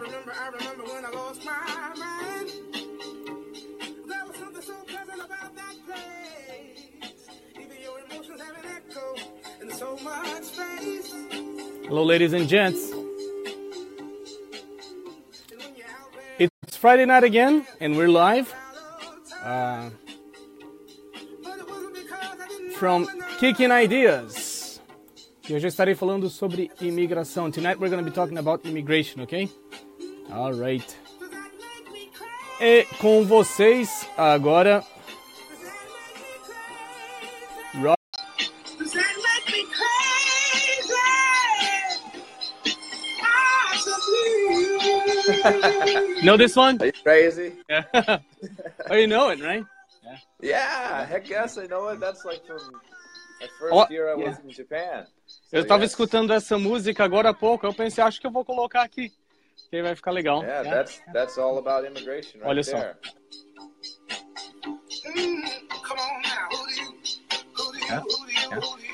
remember, I remember when I lost my mind. There was something so pleasant about that place. Even your emotions have an echo in so much space. Hello, ladies and gents. And when you're out there, It's Friday night again, and we're live uh, but it wasn't because I didn't from. Kicking Ideas. Eu estarei falando sobre imigração. Tonight we're going to be talking about immigration, okay? All right. Does that make me crazy? E com vocês agora? Rob. Know this one? Are you crazy? Yeah. oh, you know it, right? Yeah, heck yes, I know it. That's like from the first Oh, year I was yeah. in Japan. So, Eu tava yes. escutando essa música agora há pouco. Eu pensei, acho que eu vou colocar aqui. Que aí vai ficar legal. Yeah, that's that's all about immigration right Olha só. there.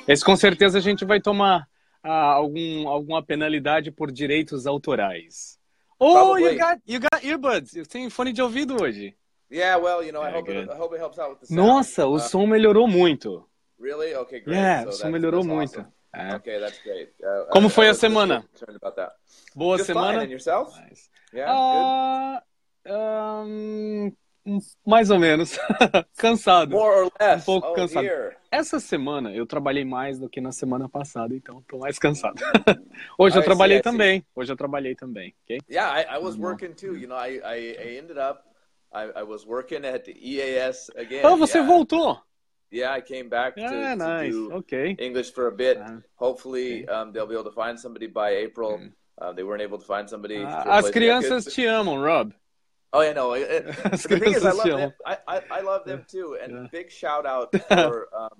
Esse com certeza a gente vai tomar ah, algum, alguma penalidade por direitos autorais. Oh, you got, you got earbuds. Eu tenho fone de ouvido hoje. Yeah, well, you know, I hope it. I hope it helps out with the sound. Nossa, o Uh, som melhorou muito. Really? Okay, great. Yeah, so o som melhorou muito. awesome. É. Okay, that's great. Uh, Como I- foi I a semana? Boa Just fine, semana. and yourself? Nice. Yeah. Ah, ahn, mais ou menos. Cansado. More or less. um pouco oh, cansado. dear. Essa semana eu trabalhei mais do que na semana passada, então tô mais cansado. Hoje eu trabalhei também. Hoje eu trabalhei também, ok? Yeah, I, I was working too. You know, I, I, I ended up, I, I was working at the EAS again. Ah, você yeah. voltou? Yeah, I came back to, Ah, to nice. do Ok. English for a bit. Ah. Hopefully, um, they'll be able to find somebody by April. Uh, they weren't able to find somebody. Ah, As. Crianças te amam, Rob. Oh, yeah, no. it- the thing is, I love them. I, I, I love them too. And Yeah. big shout out for um,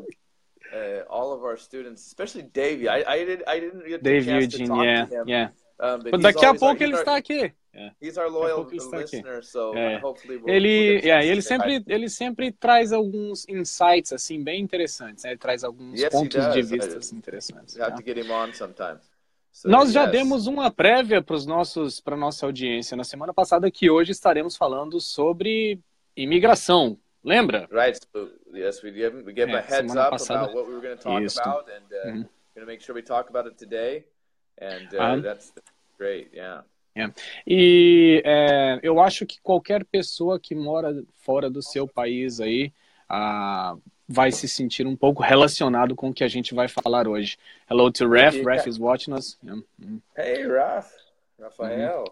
uh, all of our students, especially Davey. I, I didn't I didn't get Dave Eugene, yeah, yeah. Um, but he's daqui a pouco ele está aqui. É. He's our loyal listener, so É. hopefully we'll, Ele, we'll yeah, chance ele sempre, ele sempre traz alguns insights assim bem interessantes. né? Ele traz alguns Yes, pontos de vista assim, interessantes. Have tá? to get him on sometime. So, Nós já yes. demos uma prévia para os nossos, para nossa audiência na semana passada que hoje estaremos falando sobre imigração. Lembra? Right. So, yes, we give we give É, a heads up passada. about what we were going to talk Isso. about, and uh, Mhm. going to make sure we talk about it today. And uh, Ah. that's great. Yeah. E é, eu acho que qualquer pessoa que mora fora do seu país aí ah, vai se sentir um pouco relacionado com o que a gente vai falar hoje. Hello to Yeah. Ref is watching us. Yeah. Mhm. Hey, Raf, Rafael,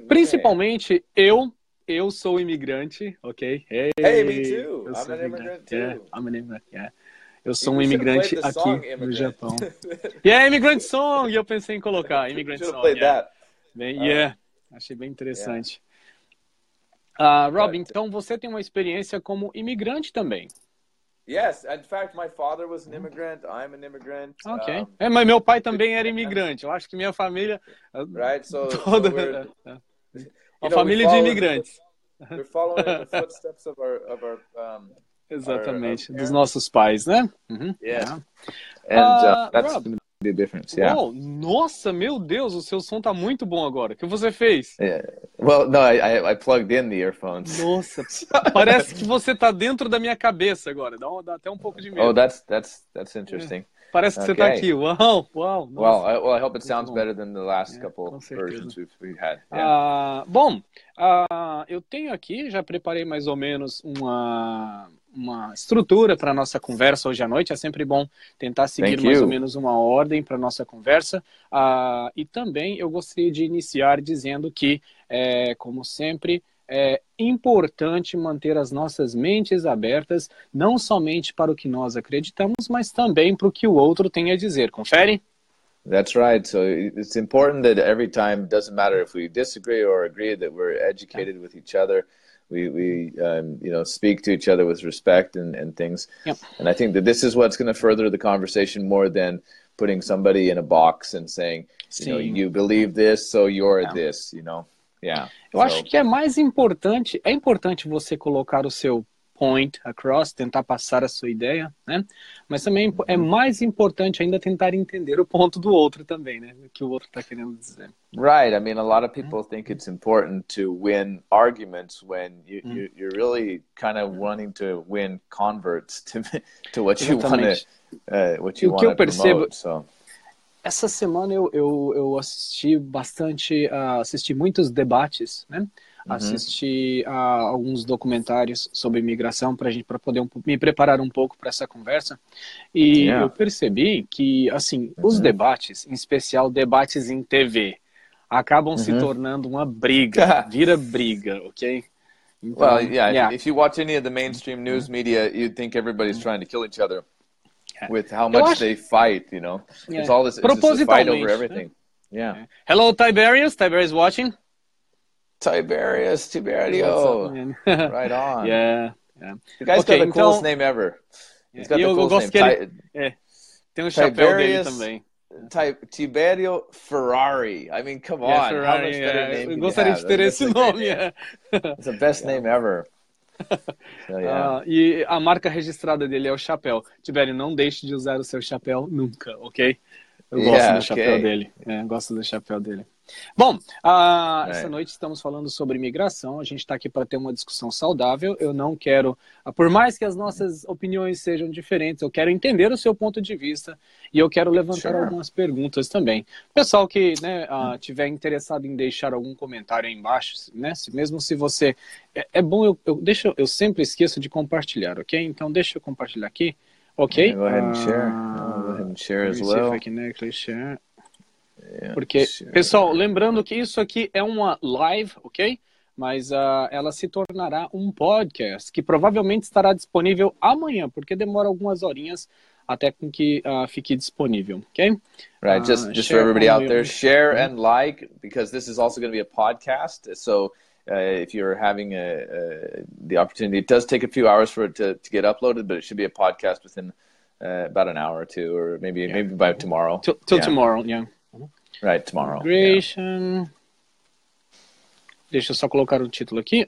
me. Principalmente eu, eu sou imigrante, ok? Hey, Hey, me too. eu I'm an immigrant too. Yeah, I'm an immigrant, yeah. Eu sou um imigrante aqui song, no Immigrant. Japão. Yeah, Immigrant Song! E eu pensei em colocar Immigrant Song. yeah. that. Bem, Ah. yeah, achei bem interessante. Ah, Rob, But- então você tem uma experiência como imigrante também. Yes, in fact, my father was an immigrant. I'm an immigrant. Ok. um, É, mas meu pai também era imigrante. Eu acho que minha família. ah, right. So, so Toda. we're, é, Uma know, família de imigrantes. We're following in the footsteps of our of our um, Exatamente. our Dos parents. nossos pais, né? Uhum. Yes. Yeah. and Uh, uh, that's Rob. Difference. Yeah. Uou, nossa, meu Deus, o seu som tá muito bom agora. O que você fez? Yeah. Well, no, I, I plugged in the earphones. Nossa, parece que você tá dentro da minha cabeça agora. Dá, um- dá até um pouco de medo. Oh, that's that's that's interesting. Parece que você tá okay. aqui. Uau, uau. Well. I, well, I hope it sounds bom. better than the last Yeah, couple com certeza. versions we've, we've had. Yeah. Ah, bom, ah, eu tenho aqui, já preparei mais ou menos uma, uma estrutura para nossa conversa hoje à noite. É sempre bom tentar seguir Thank mais you. ou menos uma ordem para nossa conversa. Ah, e também eu gostaria de iniciar dizendo que, é, como sempre, é importante manter as nossas mentes abertas, não somente para o que nós acreditamos, mas também para o que o outro tem a dizer. Confere? That's right. So it's important that every time, doesn't matter if we disagree or agree, that we're educated with each other. We, we um, you know, speak to each other with respect and, and things. Yep. And I think that this is what's going to further the conversation more than putting somebody in a box and saying, you know, you believe this, so you're Yeah. this, you know? Yeah. Eu So- acho que é mais importante, é importante você colocar o seu point across, tentar passar a sua ideia, né? Mas também é mais importante ainda tentar entender o ponto do outro também, né? O que o outro está querendo dizer. Right. I mean, a lot of people think it's important to win arguments when you, you you're really kind of wanting to win converts to to what you want to uh, what you want to percebo- promote. So Essa semana eu, eu, eu assisti bastante, ah, assisti muitos debates, né? Assisti a alguns documentários sobre imigração para gente para poder um me preparar um pouco para essa conversa. E Yeah. eu percebi que assim os debates, em especial debates em TV, acabam se tornando uma briga, vira briga, ok? Então, Well, yeah, yeah. If you watch any of the mainstream news media, you'd think everybody's trying to kill each other with how much acho- they fight. You know, Yeah. it's all this, it's just a fight over né? everything. Yeah, Hello Tiberius, Tiberius watching? Tiberius, up, Tiberio, man? right on. yeah, yeah. The guy's Okay, got the então- coolest name ever. He's got the eu coolest gosto name. ele- É. Tem um chapéu dele também. Ti- Ti- Tiberio Ferrari. I mean, come Yeah, on. Ferrari, how much better name Eu gostaria de ter esse nome. é. It's the best name ever. So, yeah. Ah, e a marca registrada dele é o chapéu. Tibério, não deixe de usar o seu chapéu nunca, ok? Eu gosto Yeah, do chapéu okay. dele. É, gosto do chapéu dele. Bom, ah, É. essa noite estamos falando sobre imigração. A gente está aqui para ter uma discussão saudável. Eu não quero, ah, por mais que as nossas opiniões sejam diferentes, eu quero entender o seu ponto de vista e eu quero levantar Sure. algumas perguntas também. Pessoal que né, ah, tiver interessado em deixar algum comentário aí embaixo, né? Se, mesmo se você é, é bom eu, eu deixa eu sempre esqueço de compartilhar, ok? Então deixa eu compartilhar aqui, ok? Go ahead and share. Oh, go ahead and share as if well. I can actually share. Yeah, Porque, pessoal, lembrando que isso aqui é uma live, ok? Mas ah, ela se tornará um podcast que provavelmente estará disponível amanhã, porque demora algumas horinhas até com que ah, fique disponível, ok? Right, Uh, just just for everybody out there, share and like because this is also going to be a podcast. So uh, if you're having a, the opportunity, it does take a few hours for it to, to get uploaded, but it should be a podcast within uh, about an hour or two, or maybe maybe by tomorrow. Till, till Yeah. tomorrow, yeah. Right, tomorrow. Yeah. Deixa eu só colocar o título aqui.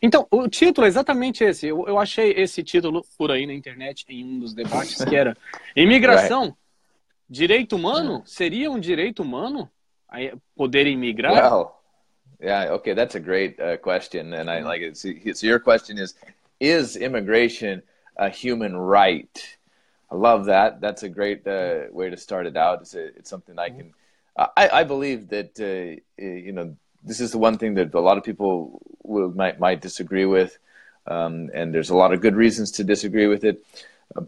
Então, o título é exatamente esse. Eu, eu achei esse título por aí na internet em um dos debates que era Imigração, direito humano? Seria um direito humano poder imigrar? Well, yeah, okay, that's a great uh, question, and I like it. So your question is: Is immigration a human right? I love that. That's a great uh, way to start it out. It's, a, it's something I can. I, I believe that uh, you know this is the one thing that a lot of people will, might might disagree with, um, and there's a lot of good reasons to disagree with it.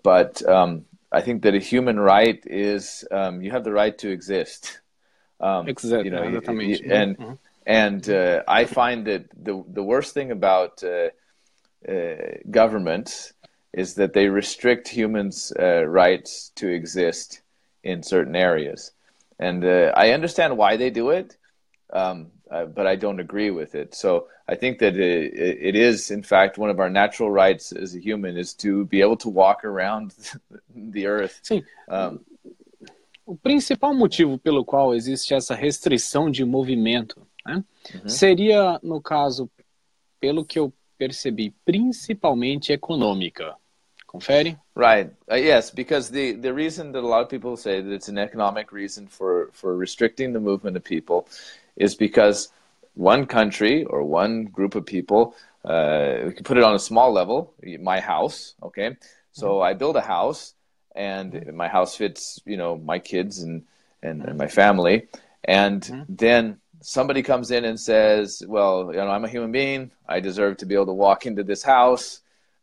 But um, I think that a human right is um, you have the right to exist. Um, Exato, you know, exatamente. and Uhum. and uh, I find that the the worst thing about uh, uh, governments is that they restrict humans' uh, rights to exist in certain areas, and uh, I understand why they do it, um, uh, but I don't agree with it. So I think that it, it is, in fact, one of our natural rights as a human is to be able to walk around the earth. Sim. Um, O principal motivo pelo qual existe essa restrição de movimento né, Uhum. seria, no caso, pelo que eu percebi, principalmente econômica. Confere? Right. Uh, yes, because the, the reason that a lot of people say that it's an economic reason for, for restricting the movement of people is because one country or one group of people, uh, we can put it on a small level, my house, okay? So I build a house and my house fits, you know, my kids and, and, and my family. And then somebody comes in and says, well, you know, I'm a human being. I deserve to be able to walk into this house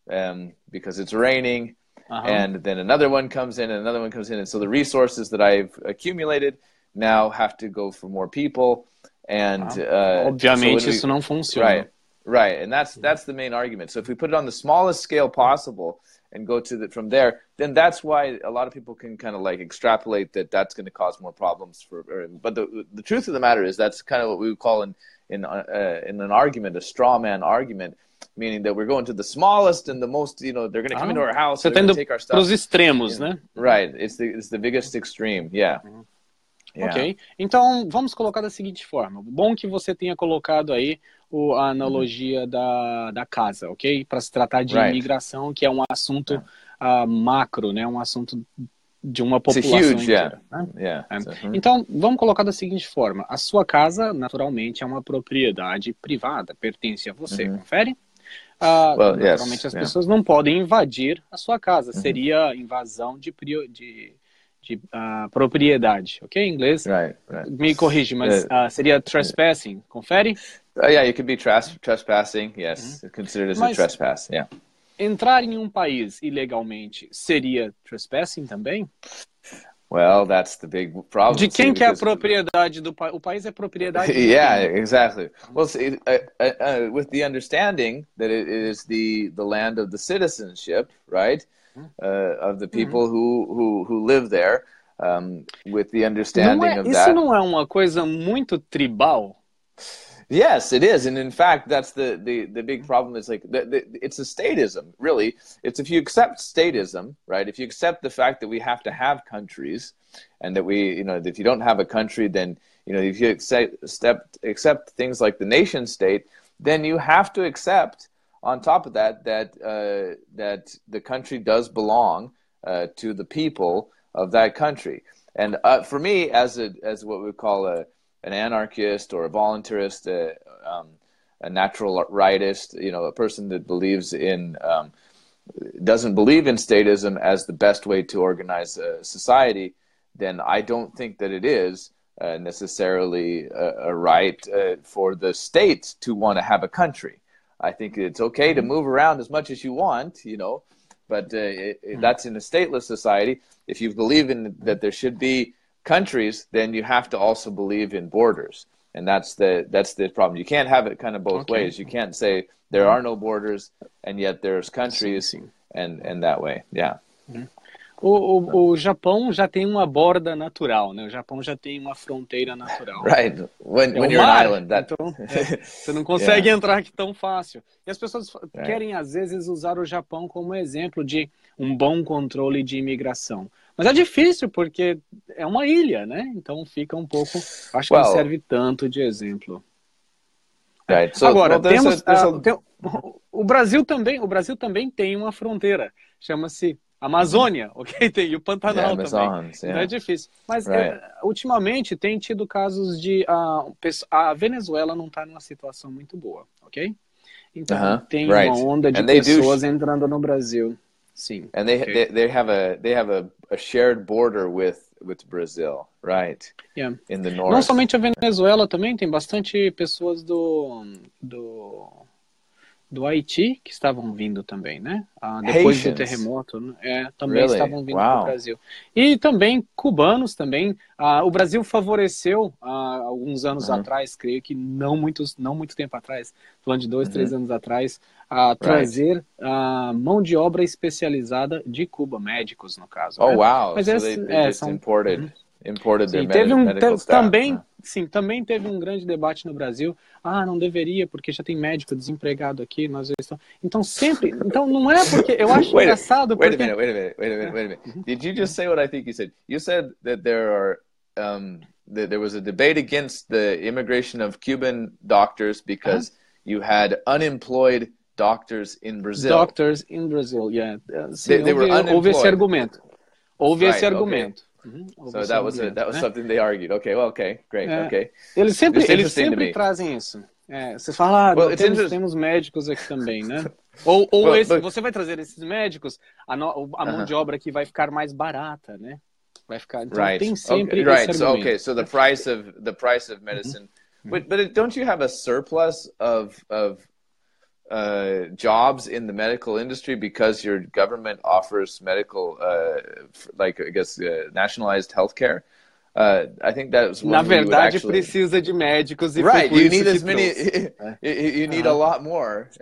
um, because it's raining. Aham. And then another one comes in, and another one comes in, and so the resources that I've accumulated now have to go for more people. And uh, so Obviamente when we- isso não funciona. right, right, and that's that's the main argument. So if we put it on the smallest scale possible and go to the from there, then that's why a lot of people can kind of like extrapolate that that's going to cause more problems for. Or, but the the truth of the matter is that's kind of what we would call in in uh, in an argument a straw man argument, meaning that we're going to the smallest and the most. You know, they're going to come Ah, into our house, Você indo to take our para os stuff. extremos, né? Right, it's the it's the biggest extreme. Yeah. Yeah. Ok. Então, vamos colocar da seguinte forma. Bom que você tenha colocado aí o, a analogia da, da casa, ok? Para se tratar de Right. imigração, que é um assunto Yeah. ah, macro, né? Um assunto de uma a população huge, yeah. inteira. né? Yeah. É. So, mhm. Então, vamos colocar da seguinte forma: a sua casa, naturalmente, é uma propriedade privada, pertence a você, Uhum. confere? Ah, Well, yes, naturalmente, as yeah. pessoas não podem invadir a sua casa, Uhum. seria invasão de, de, de ah, propriedade, ok? Em inglês, Right, right. me corrige, mas É. ah, seria trespassing, confere? Uh, yeah, you could be trespassing. Yes, considered as a Mas- trespass. Yeah. Entrar em um país ilegalmente seria trespassing também? Well, that's the big problem. De see, quem que é a propriedade do país? O país é propriedade de yeah, exactly. Well, see, uh, uh, uh, with the understanding that it is the the land of the citizenship, right, uh, of the people who who who live there, um, with the Não understanding é, of isso that. não é uma coisa muito tribal? Yes, it is, and in fact, that's the the, the big problem. Is like the, the, it's a statism, really. It's if you accept statism, right? If you accept the fact that we have to have countries, and that we, you know, if you don't have a country, then you know, if you accept accept, accept things like the nation state, then you have to accept, on top of that, that uh, that the country does belong uh, to the people of that country. And uh, for me, as a as what we call a an anarchist or a voluntarist, uh, um, a natural rightist, you know, a person that believes in um, doesn't believe in statism as the best way to organize a society, then I don't think that it is uh, necessarily a, a right uh, for the state to want to have a country. I think it's okay to move around as much as you want, you know, but uh, it, it, that's in a stateless society. If you believe in that there should be countries, then you have to also believe in borders, and that's the that's the problem. You can't have it kind of both Okay. ways. You can't say there are no borders and yet there's countries, Sim, sim. and and that way, yeah. O, o, o Japão já tem uma borda natural, né? O Japão já tem uma fronteira natural. Right. When É when you're mar, an island, that então é, você não consegue entrar aqui tão fácil. E as pessoas É. querem, às vezes, usar o Japão como exemplo de um bom controle de imigração. Mas é difícil, porque é uma ilha, né? Então fica um pouco. Acho que não Well- serve tanto de exemplo. right. So Agora, well, temos, a, a- tem- o Brasil também, o Brasil também tem uma fronteira, chama-se Amazônia, ok? Tem e o Pantanal yeah, também. Amazons, Então yeah. é difícil. Mas Right. eh, ultimamente tem tido casos de ah, a Venezuela não está numa situação muito boa, ok? Então Uh-huh, tem right. uma onda de And they do- pessoas entrando no Brasil. Sim. and they, Okay. they they have a they have a, a shared border with with Brazil, right? Yeah. In the north. Não somente a Venezuela também, tem bastante pessoas do, do, do Haiti que estavam vindo também, né? Ah, depois Haitians? do terremoto, né? é, também Really? estavam vindo Wow. para o Brasil. E também cubanos também. Ah, o Brasil favoreceu, ah, alguns anos Uhum. atrás, creio que não, muitos, não muito tempo atrás, falando de dois, Uhum. três anos atrás, a trazer a mão de obra especializada de Cuba, médicos no caso. Oh né? wow! Mas so esse- they, they é, são- imported imported their Sim, teve um staff. também, huh? sim, também teve um grande debate no Brasil. Ah, não deveria porque já tem médico desempregado aqui, nós estamos. Então sempre, então não é porque eu acho Wait a- engraçado Wait a porque minute, wait a minute, wait a minute, wait a minute. Did you just say what I think you said? You said that there are um, that there was a debate against the immigration of Cuban doctors because you had unemployed doctors in Brazil. doctors in Brazil, yeah. Uh, Sim, They- they were houve, houve esse argumento. Houve Right, esse okay. argumento. Uhum, houve So esse that was a, that was né? something they argued. Okay, well, okay, great, É. okay. Eles sempre, eles sempre trazem isso. É, você fala, ah, Well, temos, temos médicos aqui também, né? Ou, ou Well, esse- but- você vai trazer esses médicos, a, no- a mão Uh-huh. de obra aqui vai ficar mais barata, né? Vai ficar. Então right. tem sempre okay, esse right. So argumento. okay, so the price of the price of medicine, but but it, don't you have a surplus of of uh, jobs in the medical industry because your government offers medical, uh, like I guess uh, nationalized healthcare? Uh, I think that was one Na where you would verdade, actually- precisa de médicos e Right, you need as many. you, need Uh-huh. a lot more.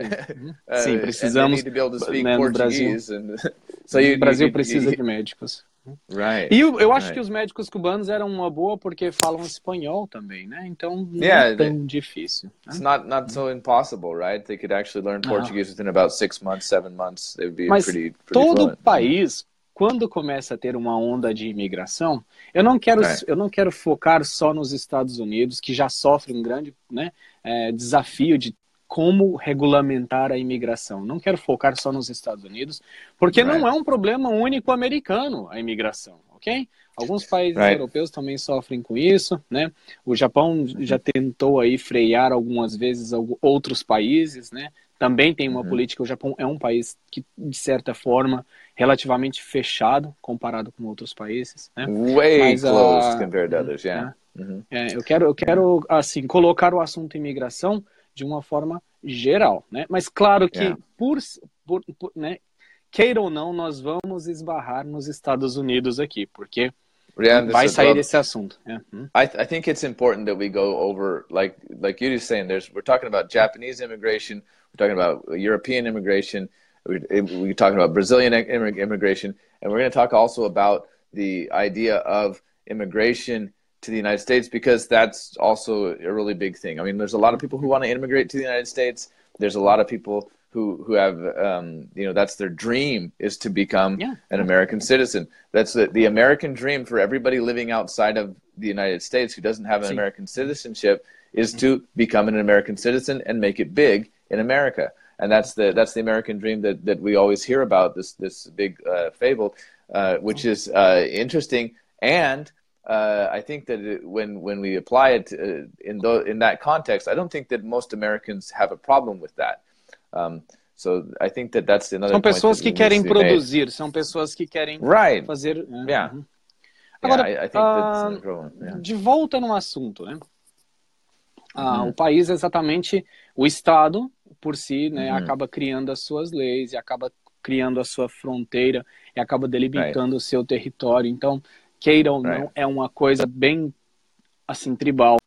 Uh, Sim, and they need to be able to speak né, no Brasil. Portuguese, and so you, Brasil you- you- precisa you- de médicos. Right. E eu, eu acho right. que os médicos cubanos eram uma boa porque falam espanhol também, né? Então não Yeah, é tão difícil. né? It's not not so impossible, right? They could actually learn. Portuguese within about six months, seven months. They would be Mas pretty pretty todo fluent. país quando começa a ter uma onda de imigração, eu não quero, Right. eu não quero focar só nos Estados Unidos, que já sofre um grande né, é, desafio de como regulamentar a imigração. Não quero focar só nos Estados Unidos, porque Right. não é um problema único americano a imigração, ok? Alguns países Right. europeus também sofrem com isso, né? O Japão já tentou aí frear algumas vezes outros países, né? Também tem uma Uhum. política. O Japão é um país que, de certa forma, relativamente fechado comparado com outros países, né? Way Mas, closed ah, compared to others. Yeah. Mhm. É, eu quero, eu quero assim colocar o assunto imigração de uma forma geral, né? Mas claro que Yeah. por, por, por né, queira ou não, nós vamos esbarrar nos Estados Unidos aqui, porque Yeah, vai sair desse assunto. né? Hum. I, I think it's important that we go over like like you just saying. There's we're talking about Japanese immigration, we're talking about European immigration, we're, we're talking about Brazilian immig- immigration, and we're going to talk also about the idea of immigration to the United States because that's also a really big thing. I mean, there's a lot of people who want to immigrate to the United States. There's a lot of people who who have um, you know that's their dream is to become Yeah. an American citizen. That's the, the American dream for everybody living outside of the United States who doesn't have an. American citizenship is to become an American citizen and make it big in America. And that's the that's the American dream that, that we always hear about this this big uh, fable, uh, which is uh, interesting. And uh, I think that it, when when we apply it uh, in tho- in that context, I don't think that most Americans have a problem with that. Um, so I think that that's another. São pessoas que querem to made. produzir, são pessoas que querem Right. fazer. né? Yeah. Uhum. Yeah, Agora, I, I think ah, that's no problem. Yeah. De volta no assunto, né? Ah, Uhum. O país é exatamente o Estado por si, né? Uhum. Acaba criando as suas leis e acaba criando a sua fronteira e acaba delimitando o seu território. Então, queira ou não, Right. é uma coisa bem assim tribal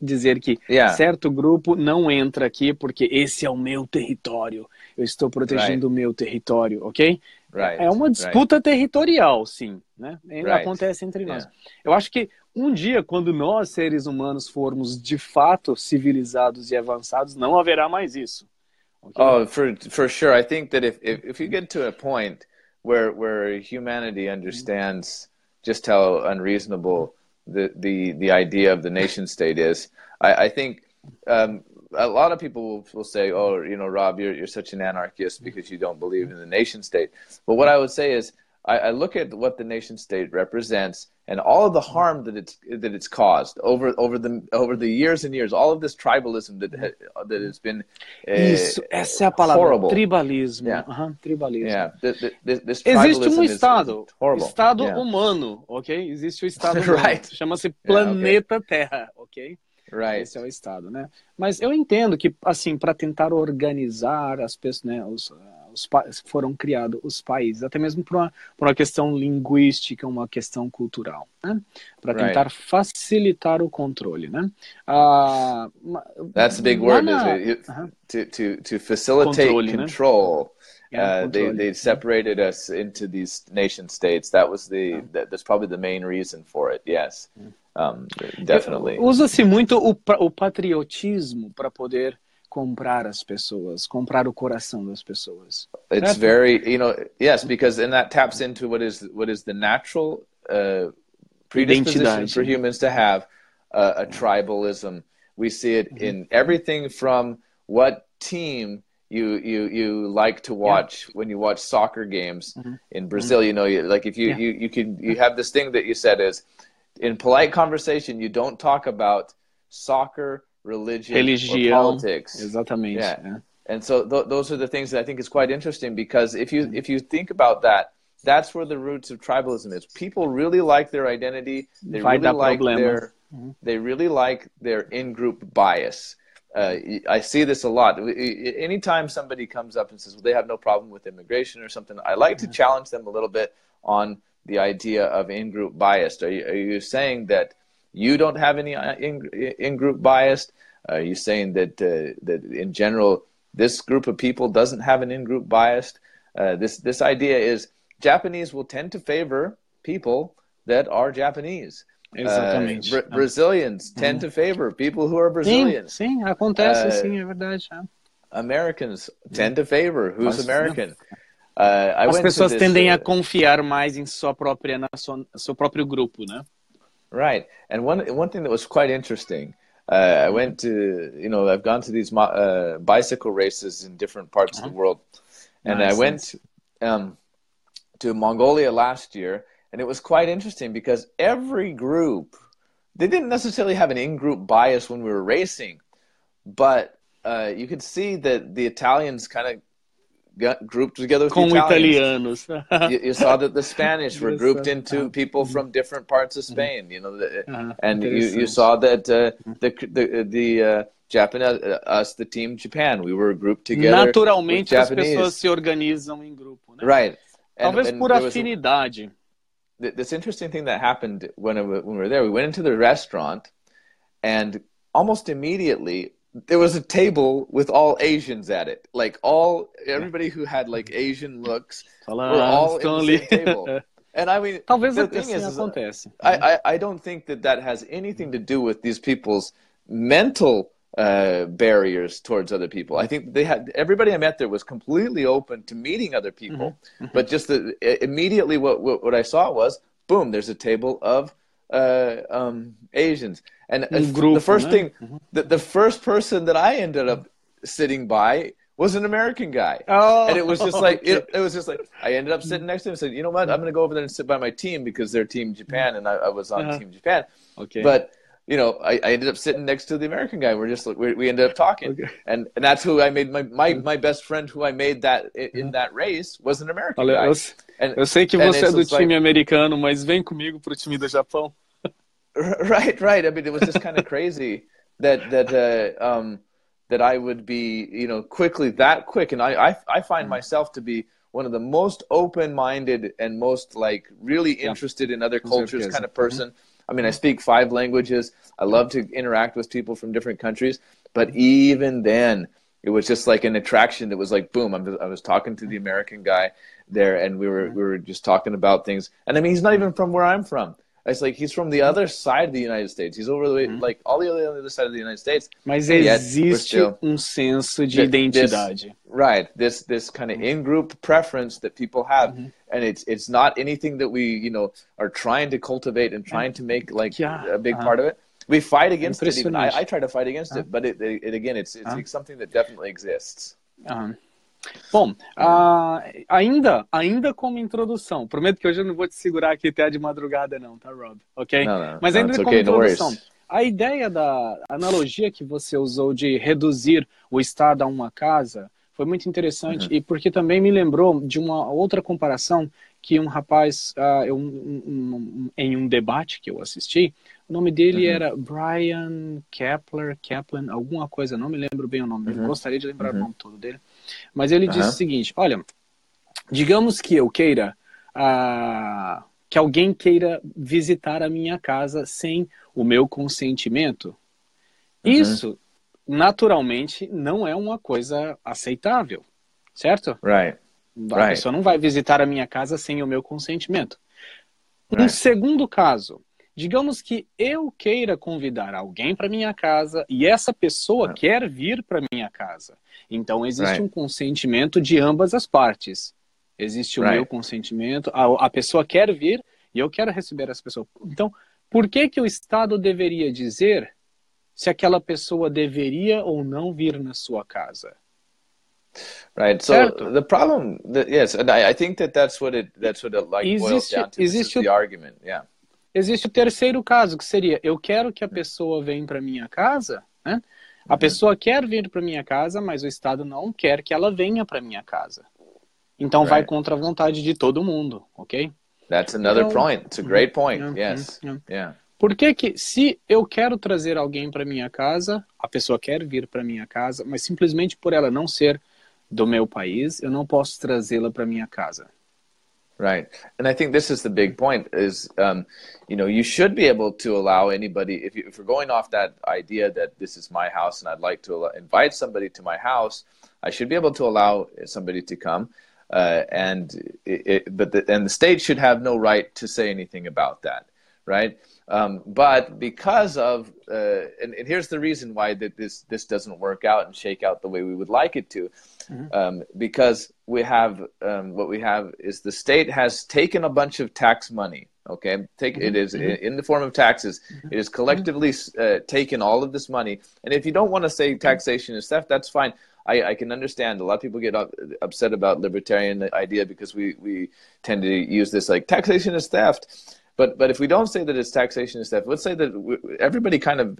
dizer que Yeah. certo grupo não entra aqui porque esse é o meu território. Eu estou protegendo o meu território, ok? Right. É uma right. disputa territorial, sim, né? Right. Acontece entre nós. Yeah. Eu acho que um dia, quando nós, seres humanos, formos de fato civilizados e avançados, não haverá mais isso. ok? Oh, for for sure. I think that if, if, if you get to a point where where humanity understands just how unreasonable the the, the idea of the nation state is, I, I think um, a lot of people will, say, "Oh, you know, Rob, you're you're such an anarchist because you don't believe in the nation state." But what I would say is, I, I look at what the nation state represents and all of the harm that it's that it's caused over over the over the years and years. All of this tribalism that ha, that has been uh, Isso, essa é a palavra, horrible. tribalismo. Yeah. Aham, tribalismo. Yeah, th- th- this, this Existe um estado, is estado Yeah. humano, ok? Existe o estado humano, Right. chama-se planeta Terra, ok? Right. Esse é o estado, né? Mas eu entendo que, assim, para tentar organizar as pessoas, né, os, os foram criados os países, até mesmo por uma, por uma questão linguística, uma questão cultural, né? Para Right. tentar facilitar o controle, né? Ah, ma- That's the big word. na- Is it, it- Aham. to, to, to facilitate Controle, né? control. Yeah, uh, they, they separated us into these nation states. That was the that, that's probably the main reason for it. Yes, um, definitely. Usa-se muito o, o patriotismo para poder comprar as pessoas, comprar o coração das pessoas. It's Certo. very you know yes because and that taps into what is what is the natural uh, predisposition Identidade. for humans to have uh, a tribalism. We see it in everything from what team you you you like to watch when you watch soccer games in Brazil. You know, you, like if you. Yeah. you you can you have this thing that you said is in polite conversation you don't talk about soccer, religion, or Religião, politics. exatamente. Yeah. né? And so th- those are the things that I think is quite interesting because if you if you think about that, that's where the roots of tribalism is. People really like their identity. They Vai really like their they really like their in-group bias. Uh, I see this a lot. Anytime somebody comes up and says well, they have no problem with immigration or something, I like to challenge them a little bit on the idea of in-group bias. Are you, are you saying that you don't have any uh, in, in-group bias? Are you saying that uh, that in general this group of people doesn't have an in-group bias? Uh, this this idea is Japanese will tend to favor people that are Japanese. Exatamente. Uh, Bra- Brazilians tend to favor people who are Sim, Brazilians. sim, acontece, Uh, sim, é verdade. é. Americans tend to favor who's Mas- American. Uh, Uh, I As pessoas this, tendem uh, a confiar mais em sua própria nação, seu próprio grupo, né? Right. And one one thing that was quite interesting, uh, I went to you know I've gone to these mo- uh, bicycle races in different parts of the world, and Nice, I went um, to Mongolia last year, and it was quite interesting because every group they didn't necessarily have an in-group bias when we were racing, but uh, you could see that the Italians kind of grouped together with Como the Italians italianos. you, you saw that the Spanish were Yes, grouped uh, into uh, people from different parts of Spain. You know, the, Uh-huh, and you, you saw that uh, the the the uh, Japanese uh, us the team Japan we were grouped together. Naturalmente with as Japanese. pessoas se organizam em grupo, né? right. And, Talvez and por there was afinidade. th- this interesting thing that happened when when we were there. We went into the restaurant, and almost immediately there was a table with all Asians at it. Like all everybody who had like Asian looks Fala, were all in the same table. And I mean, Talvez the thing is, is acontece. I, I, I don't think that that has anything to do with these people's mental uh, barriers towards other people. I think they had everybody I met there was completely open to meeting other people, but just the, immediately what, what what I saw was boom, there's a table of uh, um, Asians, and Um the first né? thing, the, the first person that I ended up sitting by was an American guy. Oh, And it was just like okay. it, it was just like I ended up sitting next to him and said, you know what, I'm gonna go over there and sit by my team because they're Team Japan and I, I was on Uh-huh. Team Japan. Okay. But you know, I, I ended up sitting next to the American guy. We're just we, we ended up talking, Okay. and and that's who I made my my, my best friend who I made that in, in that race was an American Olha, guy. eu, And eu sei que você é do time like- americano, mas vem comigo pro time do Japão. right, right. I mean, it was just kind of crazy that that uh, um, that I would be, you know, quickly that quick, and I I, I find mm. myself to be one of the most open-minded and most like really interested in other cultures kind of mm-hmm. person. I mean, I mm-hmm. speak five languages. I love to interact with people from different countries, but even then, it was just like an attraction that was like boom. I'm, I was talking to the mm-hmm. American guy there, and we were we were just talking about things. And I mean, he's not even from where I'm from. It's like he's from the other side of the United States. He's over the way, like all the other, other side of the United States. Mas yet, existe still- um senso de Th- identidade. Right. This this kind of in group preference that people have, Mm-hmm. and it's it's not anything that we you know are trying to cultivate and trying to make like Yeah. a big Uh-huh. part of it. We fight against it. Even I, I try to fight against it, but it, it, again, it's it's Uh-huh. something that definitely exists. Bom, ah, ainda, ainda como introdução, prometo que hoje eu não vou te segurar aqui até de madrugada não, tá, Rob? Ok? Não, não. Mas Não, ainda it's como okay, introdução, a ideia da analogia que você usou de reduzir o estado a uma casa foi muito interessante Uhum. e porque também me lembrou de uma outra comparação que um rapaz, eu- um- um- um- em um debate que eu assisti, o nome dele Uhum. era Brian Kepler, Kaplan, alguma coisa, não me lembro bem o nome Uhum. gostaria de lembrar Uhum. o nome todo dele. Mas ele disse Aham. o seguinte: olha, digamos que eu queira ah, que alguém queira visitar a minha casa sem o meu consentimento. Uhum. Isso, naturalmente, não é uma coisa aceitável, certo? Right. A Right. pessoa não vai visitar a minha casa sem o meu consentimento. Um Right. segundo caso, digamos que eu queira convidar alguém para minha casa e essa pessoa Right. quer vir para minha casa. Então existe Right. um consentimento de ambas as partes. Existe o Right. meu consentimento, a, a pessoa quer vir e eu quero receber essa pessoa. Então, por que que o Estado deveria dizer se aquela pessoa deveria ou não vir na sua casa? Right. So Certo. the problem, that, yes, and I, I think that that's what it that's what it like boils Existe- down to. This is existe o- the argument. Yeah. Existe o terceiro caso, que seria: eu quero que a pessoa venha para minha casa, né? A pessoa quer vir para minha casa, mas o Estado não quer que ela venha para minha casa. Então vai Right. contra a vontade de todo mundo, ok? That's another Então- point. It's a great point. Yeah, Yes. yeah. Yeah. Por que que, se eu quero trazer alguém para minha casa, a pessoa quer vir para minha casa, mas simplesmente por ela não ser do meu país, eu não posso trazê-la para minha casa? Right. And I think this is the big point is, um, you know, you should be able to allow anybody, if, you, if you're going off that idea that this is my house and I'd like to allow, invite somebody to my house, I should be able to allow somebody to come. Uh, and it, it, but the, and the state should have no right to say anything about that. right? Um, but because of uh, and, and, here's the reason why that this this doesn't work out and shake out the way we would like it to, mm-hmm. um, because we have um, what we have is the state has taken a bunch of tax money. Okay, take mm-hmm. it is mm-hmm. in the form of taxes. Mm-hmm. It is collectively uh, taken all of this money, and if you don't want to say taxation is theft, that's fine. I, I, can understand a lot of people get upset about libertarian idea because we, we tend to use this like taxation is theft but but if we don't say that it's taxation and stuff, let's say that everybody kind of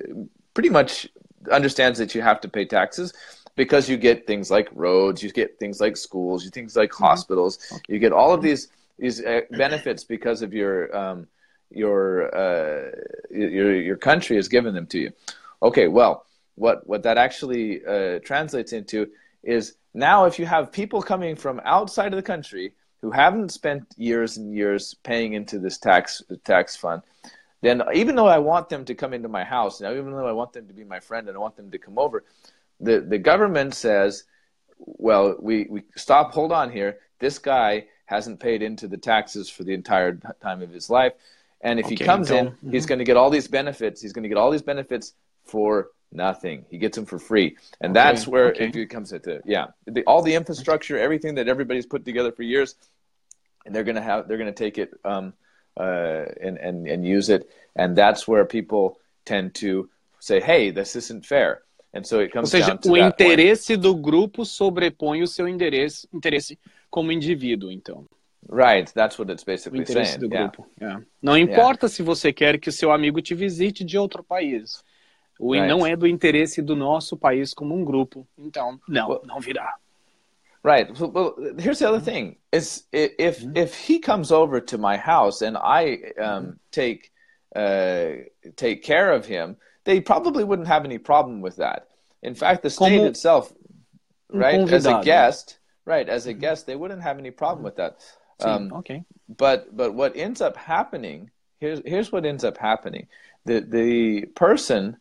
pretty much understands that you have to pay taxes because you get things like roads, you get things like schools, you things like mm-hmm. hospitals, okay. you get all of these these uh, benefits because of your um, your uh, your your country has given them to you. Okay, well, what what that actually uh, translates into is now if you have people coming from outside of the country who haven't spent years and years paying into this tax tax fund, then even though I want them to come into my house, now even though I want them to be my friend and I want them to come over, the the government says, well, we we stop, hold on here. This guy hasn't paid into the taxes for the entire time of his life, and if okay, he comes in, mm-hmm. he's going to get all these benefits. He's going to get all these benefits for nothing. He gets them for free, and okay, that's where okay. it comes into yeah, the, all the infrastructure, everything that everybody's put together for years and they're going to have they're going to take it um, uh, and, and and use it, and that's where people tend to say, "Hey, this isn't fair." And so it comes Ou seja, o interesse do grupo sobrepõe o seu interesse, interesse como indivíduo, então. Right, that's what it's basically o interesse saying. do grupo. Yeah. Yeah. Não importa yeah. se você quer que o seu amigo te visite de outro país. O right. não é do interesse do nosso país como um grupo. Então, não, well, não virá. Right. Well, here's the other thing: is if mm-hmm. if he comes over to my house and I um, take uh, take care of him, they probably wouldn't have any problem with that. In fact, the state Como itself, right, as a guest, right, as a guest, they wouldn't have any problem with that. Um, okay. But but what ends up happening here's here's what ends up happening: the the person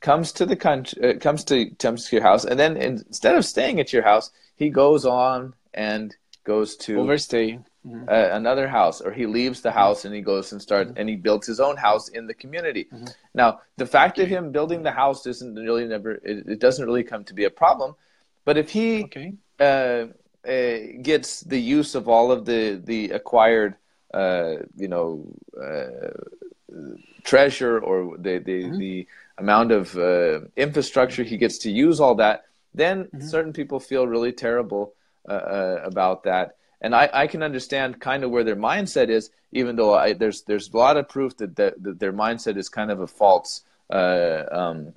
comes to the country, uh, comes to comes to your house, and then instead of staying at your house, he goes on and goes to overstay mm-hmm. uh, another house or he leaves the house and he goes and starts mm-hmm. and he builds his own house in the community mm-hmm. now the fact of him building the house doesn't really never it, it doesn't really come to be a problem but if he okay. uh, uh, gets the use of all of the the acquired uh, you know uh, treasure or the the, mm-hmm. the amount of uh, infrastructure he gets to use all that then mm-hmm. certain people feel really terrible uh, uh, about that. And I, I can understand kind of where their mindset is, even though I, there's there's a lot of proof that, that, that their mindset is kind of a false uh, um,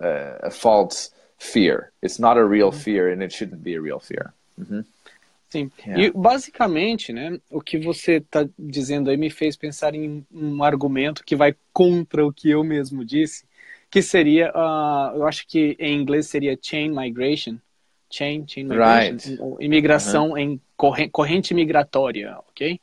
uh, a false fear. It's not a real mm-hmm. fear, and it shouldn't be a real fear. Mm-hmm. Sim. Yeah. E basicamente, né, o que você está dizendo aí me fez pensar em um argumento que vai contra o que eu mesmo disse, que seria, uh, eu acho que em inglês seria chain migration, chain, chain migration, right. imigração uhum. em corrente, corrente migratória, ok?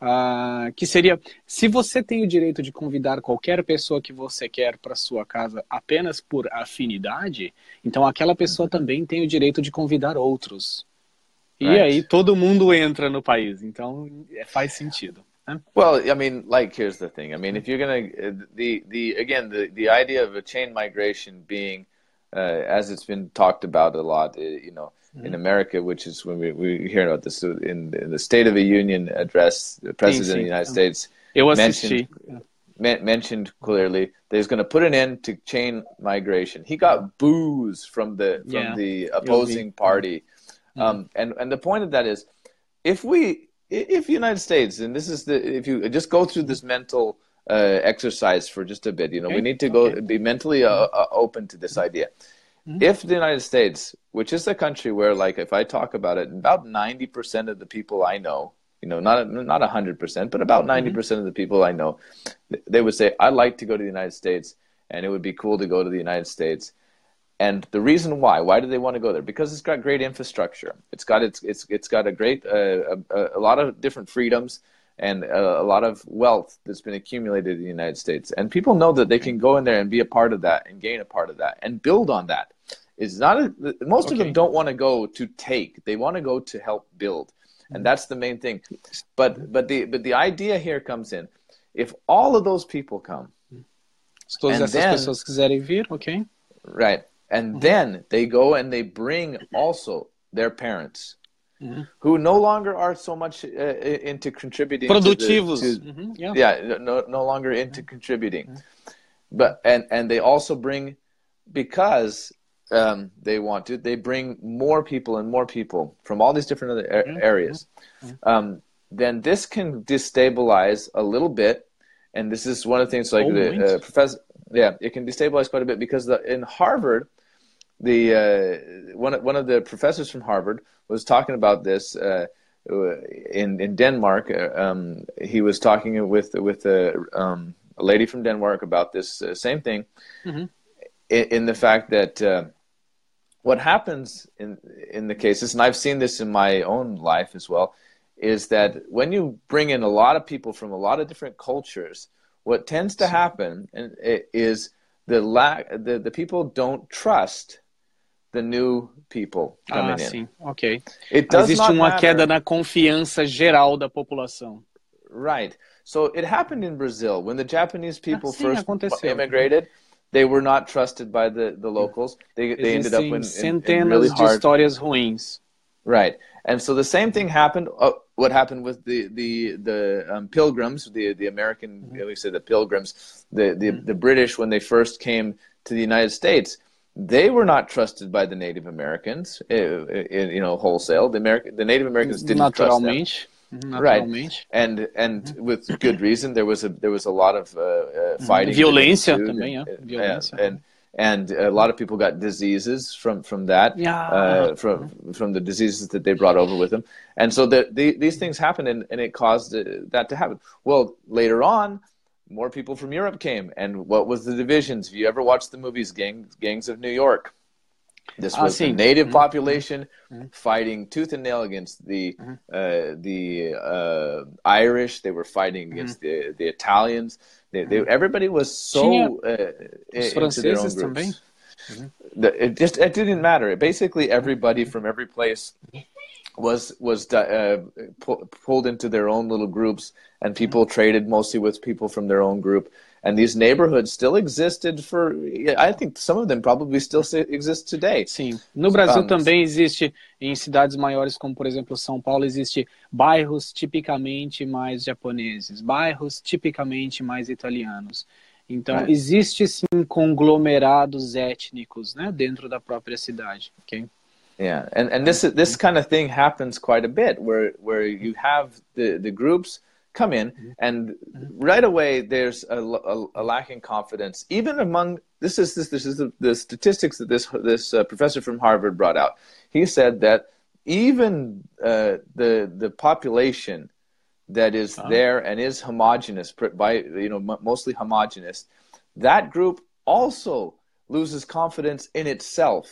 Uh, que seria, se você tem o direito de convidar qualquer pessoa que você quer para sua casa apenas por afinidade, então aquela pessoa uhum. também tem o direito de convidar outros. E right. aí todo mundo entra no país, então é, faz sentido. Well, I mean, like here's the thing. I mean, if you're gonna the the again the the idea of a chain migration being uh, as it's been talked about a lot, uh, you know, mm-hmm. in America, which is when we we hear about this in, in the State of the Union address, the President of the United States it was mentioned yeah. mentioned clearly that he's going to put an end to chain migration. He got boos from the from yeah. the opposing party, mm-hmm. um, and and the point of that is, if we if United States, and this is the if you just go through this mental uh, exercise for just a bit, you know, okay. we need to go okay. be mentally uh, uh, open to this idea. Mm-hmm. If the United States, which is a country where, like, if I talk about it, about ninety percent of the people I know, you know, not not hundred percent, but about 90 mm-hmm. percent of the people I know, they would say, "I'd like to go to the United States, and it would be cool to go to the United States." And the reason why, why do they want to go there? Because it's got great infrastructure. It's got it's it's it's got a great uh, a, a, lot of different freedoms and a, a, lot of wealth that's been accumulated in the United States. And people know that they can go in there and be a part of that and gain a part of that and build on that. It's not a, most okay. of them don't want to go to take. They want to go to help build. And that's the main thing. But but the but the idea here comes in if all of those people come, todas essas then- pessoas quiserem vir, ok? right, and then they go and they bring also their parents, Mhm. who no longer are so much uh, into contributing. to the- Produtivos. to- Uhum, yeah. yeah no, no longer into contributing. But and and they also bring because um, they want to they bring more people and more people from all these different other a- areas. Um, then this can destabilize a little bit. And this is one of the things like Oh, the uh, professor yeah it can destabilize quite a bit because the, in harvard the uh, one one of the professors from Harvard was talking about this uh, in in Denmark. Uh, Um, he was talking with with a, um, a lady from Denmark about this uh, same thing, Mhm. in, in the fact that uh, what happens in in the cases, and I've seen this in my own life as well, is that when you bring in a lot of people from a lot of different cultures, what tends to happen is the lack the, the people don't trust the new people coming Ah, in. sim, ok. It does Existe uma matter. queda na confiança geral da população. Right. So it happened in Brazil when the Japanese people sim, first aconteceu. immigrated. They were not trusted by the, the locals. They, they ended up in, in, in centenas really de histórias ruins. Right. And so the same thing happened. Uh, what happened with the the the um, pilgrims, the the American, Mm-hmm. we say the pilgrims, the the, the British when they first came to the United States, they were not trusted by the Native Americans, uh, uh, you know, wholesale. The American, the Native Americans didn't trust them. Naturalmente. Uhum, Naturalmente. and and Mm-hmm. with good reason there was a there was a lot of uh, uh, fighting that Violência ensued, também, é. Violência. and and a lot of people got diseases from from that Yeah. uh, from from the diseases that they brought over with them. And so the, the these things happened and, and it caused uh, that to happen. Well later on more people from Europe came. And what was the divisions? If you ever watched the movies Gang, gangs of New York? This Ah, was the native Mhm. population fighting tooth and nail against the uh, the uh, Irish. They were fighting against the the Italians. They, they, everybody was so uh, Os into their own franceses também. It just it didn't matter. Basically, everybody from every place was was uh, pu- pulled into their own little groups, and people traded mostly with people from their own group. And these neighborhoods still existed for. I think some of them probably still exist today. Sim. No Brasil Um, também existe, em cidades maiores como, por exemplo, São Paulo, existe bairros tipicamente mais japoneses, bairros tipicamente mais italianos. Então, Right. existe sim conglomerados étnicos, né, dentro da própria cidade, ok? Yeah, and and this this kind of thing happens quite a bit, where where you have the the groups come in, and right away there's a, a, a lacking confidence, even among this is this this is the, the statistics that this this uh, professor from Harvard brought out. He said that even uh, the the population that is there and is homogenous by you know m- mostly homogenous, that group also loses confidence in itself.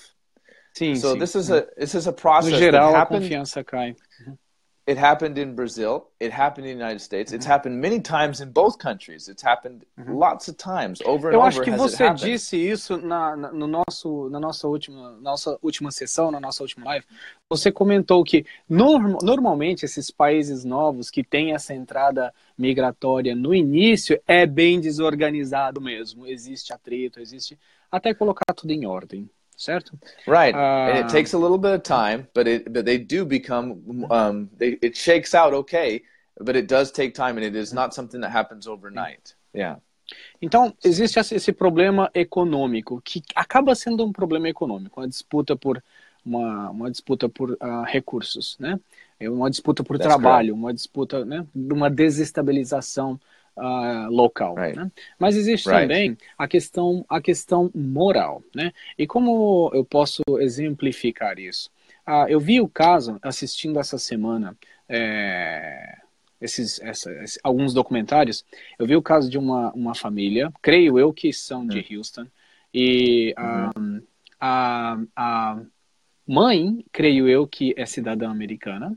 Sim, So sim. this is a this is a no process that geral, a happened. confiança cai. It happened in Brazil. It happened in the United States. It's happened many times in both countries. It's happened lots of times over and Eu over. acho que has it você disse isso na, na- no nosso, na nossa última, nossa última sessão, na nossa última live. Você comentou que norm- normalmente esses países novos que têm essa entrada migratória no início é bem desorganizado mesmo. Existe atrito, existe até colocar tudo em ordem, certo? Right, Uh, and it takes a little bit of time, but it but they do become um, they, it shakes out okay, but it does take time, and it is not something that happens overnight. Yeah. Então, existe esse- problema econômico, que acaba sendo um problema econômico, uma disputa por, uma, uma disputa por ah, recursos, né? É Uma disputa por That's trabalho, uma disputa, né? de Uma desestabilização ah, local, Right. né? Mas existe Right. também a questão, a questão moral, né? E como eu posso exemplificar isso? Ah, eu vi o caso, assistindo essa semana, é, esses, essa- esse- alguns documentários, eu vi o caso de uma, uma família, creio eu que são de Houston, e ah, a, a mãe, creio eu que é cidadã americana,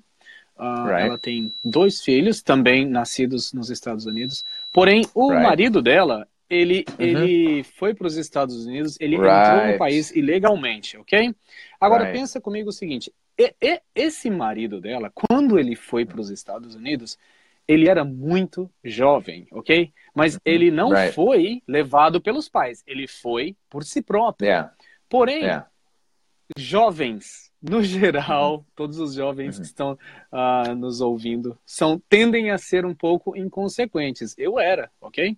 Ah, Right. ela tem dois filhos, também nascidos nos Estados Unidos, porém o Right. marido dela, ele, Uhum. ele foi para os Estados Unidos, ele entrou no Right. país ilegalmente, ok? Agora Right. pensa comigo o seguinte, e- e- esse marido dela, quando ele foi para os Estados Unidos, ele era muito jovem, ok? Mas ele não Right. foi levado pelos pais, ele foi por si próprio. Yeah. Porém, Yeah. jovens, no geral, todos os jovens que estão ah, nos ouvindo, são tendem a ser um pouco inconsequentes. Eu era, ok?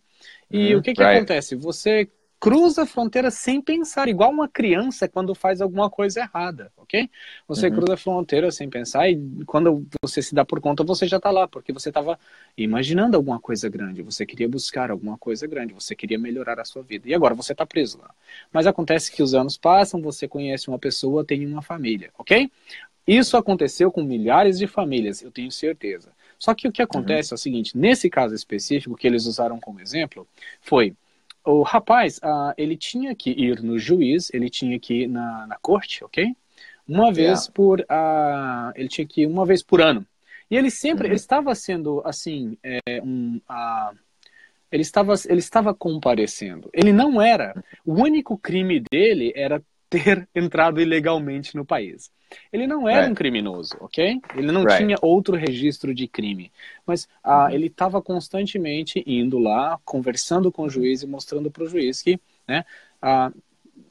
E Uhum, o que, que right. acontece? Você cruza a fronteira sem pensar, igual uma criança quando faz alguma coisa errada, ok? Você Uhum. cruza a fronteira sem pensar e quando você se dá por conta, você já está lá, porque você estava imaginando alguma coisa grande, você queria buscar alguma coisa grande, você queria melhorar a sua vida. E agora você está preso lá. Mas acontece que os anos passam, você conhece uma pessoa, tem uma família, ok? Isso aconteceu com milhares de famílias, eu tenho certeza. Só que o que acontece é o seguinte: nesse caso específico que eles usaram como exemplo, foi o rapaz, ah, ele tinha que ir no juiz, ele tinha que ir na, na corte, ok? Uma vez Yeah. por, ah, ele tinha que ir uma vez por ano. E ele sempre, Uhum. ele estava sendo assim, é, um, ah, ele estava, ele estava comparecendo. Ele não era. O único crime dele era ter entrado ilegalmente no país. Ele não era Right. um criminoso, ok? Ele não Right. tinha outro registro de crime. Mas ah, ele estava constantemente indo lá, conversando com o juiz e mostrando para o juiz que né, ah,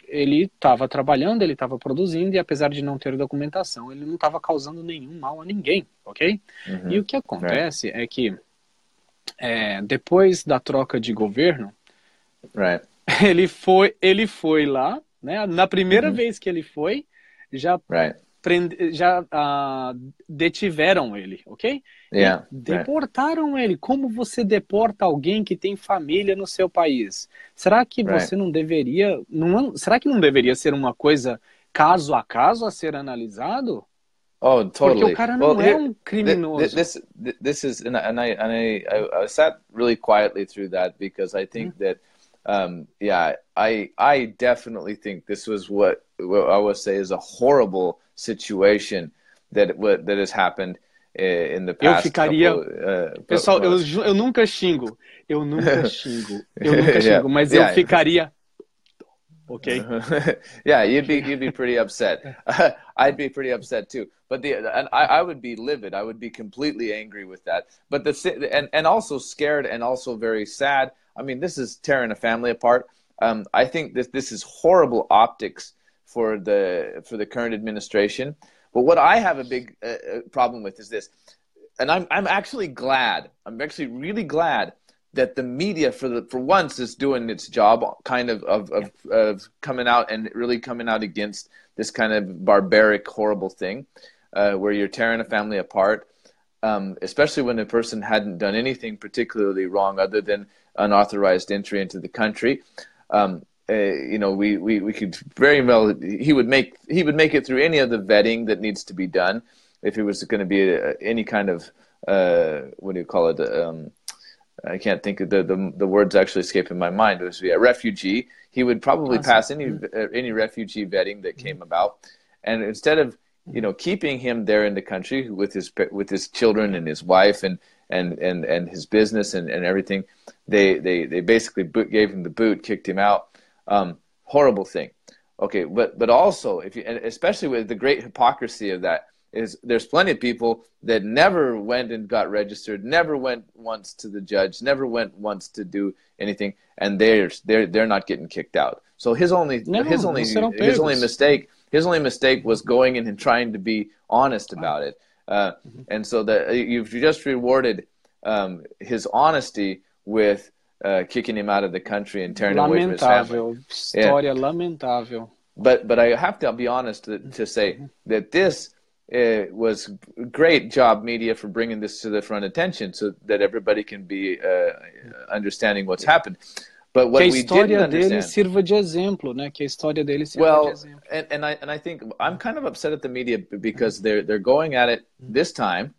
ele estava trabalhando, ele estava produzindo e apesar de não ter documentação, ele não estava causando nenhum mal a ninguém, ok? Uhum. E o que acontece é que é, depois da troca de governo, Right. ele foi, ele foi lá, né? Na primeira Uhum. vez que ele foi, já Right. prende, já ah, detiveram ele, ok? Yeah. E Right. deportaram ele. Como você deporta alguém que tem família no seu país? Será que Right. você não deveria, não, será que não deveria ser uma coisa caso a caso a ser analisado? Oh, Porque totally. o cara não Well, é um criminoso. th- This th- this is and I and I, I, I, sat really quietly through that because I think Mm-hmm. that um, yeah I I definitely think this was what, what I would say is a horrible situation that what that has happened uh, in the Eu past. ficaria- couple, uh, Pessoal, eu, eu nunca xingo. Eu nunca xingo. Eu nunca Yeah. mas Yeah. eu ficaria. Ok? yeah, you'd be you'd be pretty upset. I'd be pretty upset too. But the and I, I would be livid. I would be completely angry with that. But the and and also scared and also very sad. I mean, this is tearing a family apart. Um, I think that this is horrible optics for the for the current administration. But what I have a big uh, uh, problem with is this, and I'm I'm actually glad. I'm actually really glad that the media for the for once is doing its job kind of of, of, of coming out and really coming out against this kind of barbaric horrible thing uh, where you're tearing a family apart um, especially when a person hadn't done anything particularly wrong other than unauthorized entry into the country um, uh, you know we, we, we could very well he would make he would make it through any of the vetting that needs to be done if it was going to be a, any kind of uh, what do you call it um, I can't think of the, the the words actually escaping my mind. It was yeah, a refugee. He would probably Awesome. pass any uh, any refugee vetting that came about, and instead of you know keeping him there in the country with his with his children and his wife and and and, and his business and, and everything, they they they basically boot, gave him the boot, kicked him out. Um, horrible thing. Okay, but but also if you and especially with the great hypocrisy of that is there's plenty of people that never went and got registered, never went once to the judge, never went once to do anything, and they're they're they're not getting kicked out. So his only No, his only his only mistake his only mistake was going in and trying to be honest about it. Uh, and so that you've just rewarded um, his honesty with uh, kicking him out of the country and tearing him away from his family Lamentável. História lamentável. but but I have to be honest to, to say that this uh, was great job media for bringing this to the front attention so that everybody can be uh, understanding what's happened. But what Que a we didn't história dele understand. sirva de exemplo, né? Que a história dele sirva de Well, exemplo. and, and I and I think I'm kind of upset at the media because they're they're going at it mm-hmm. this time.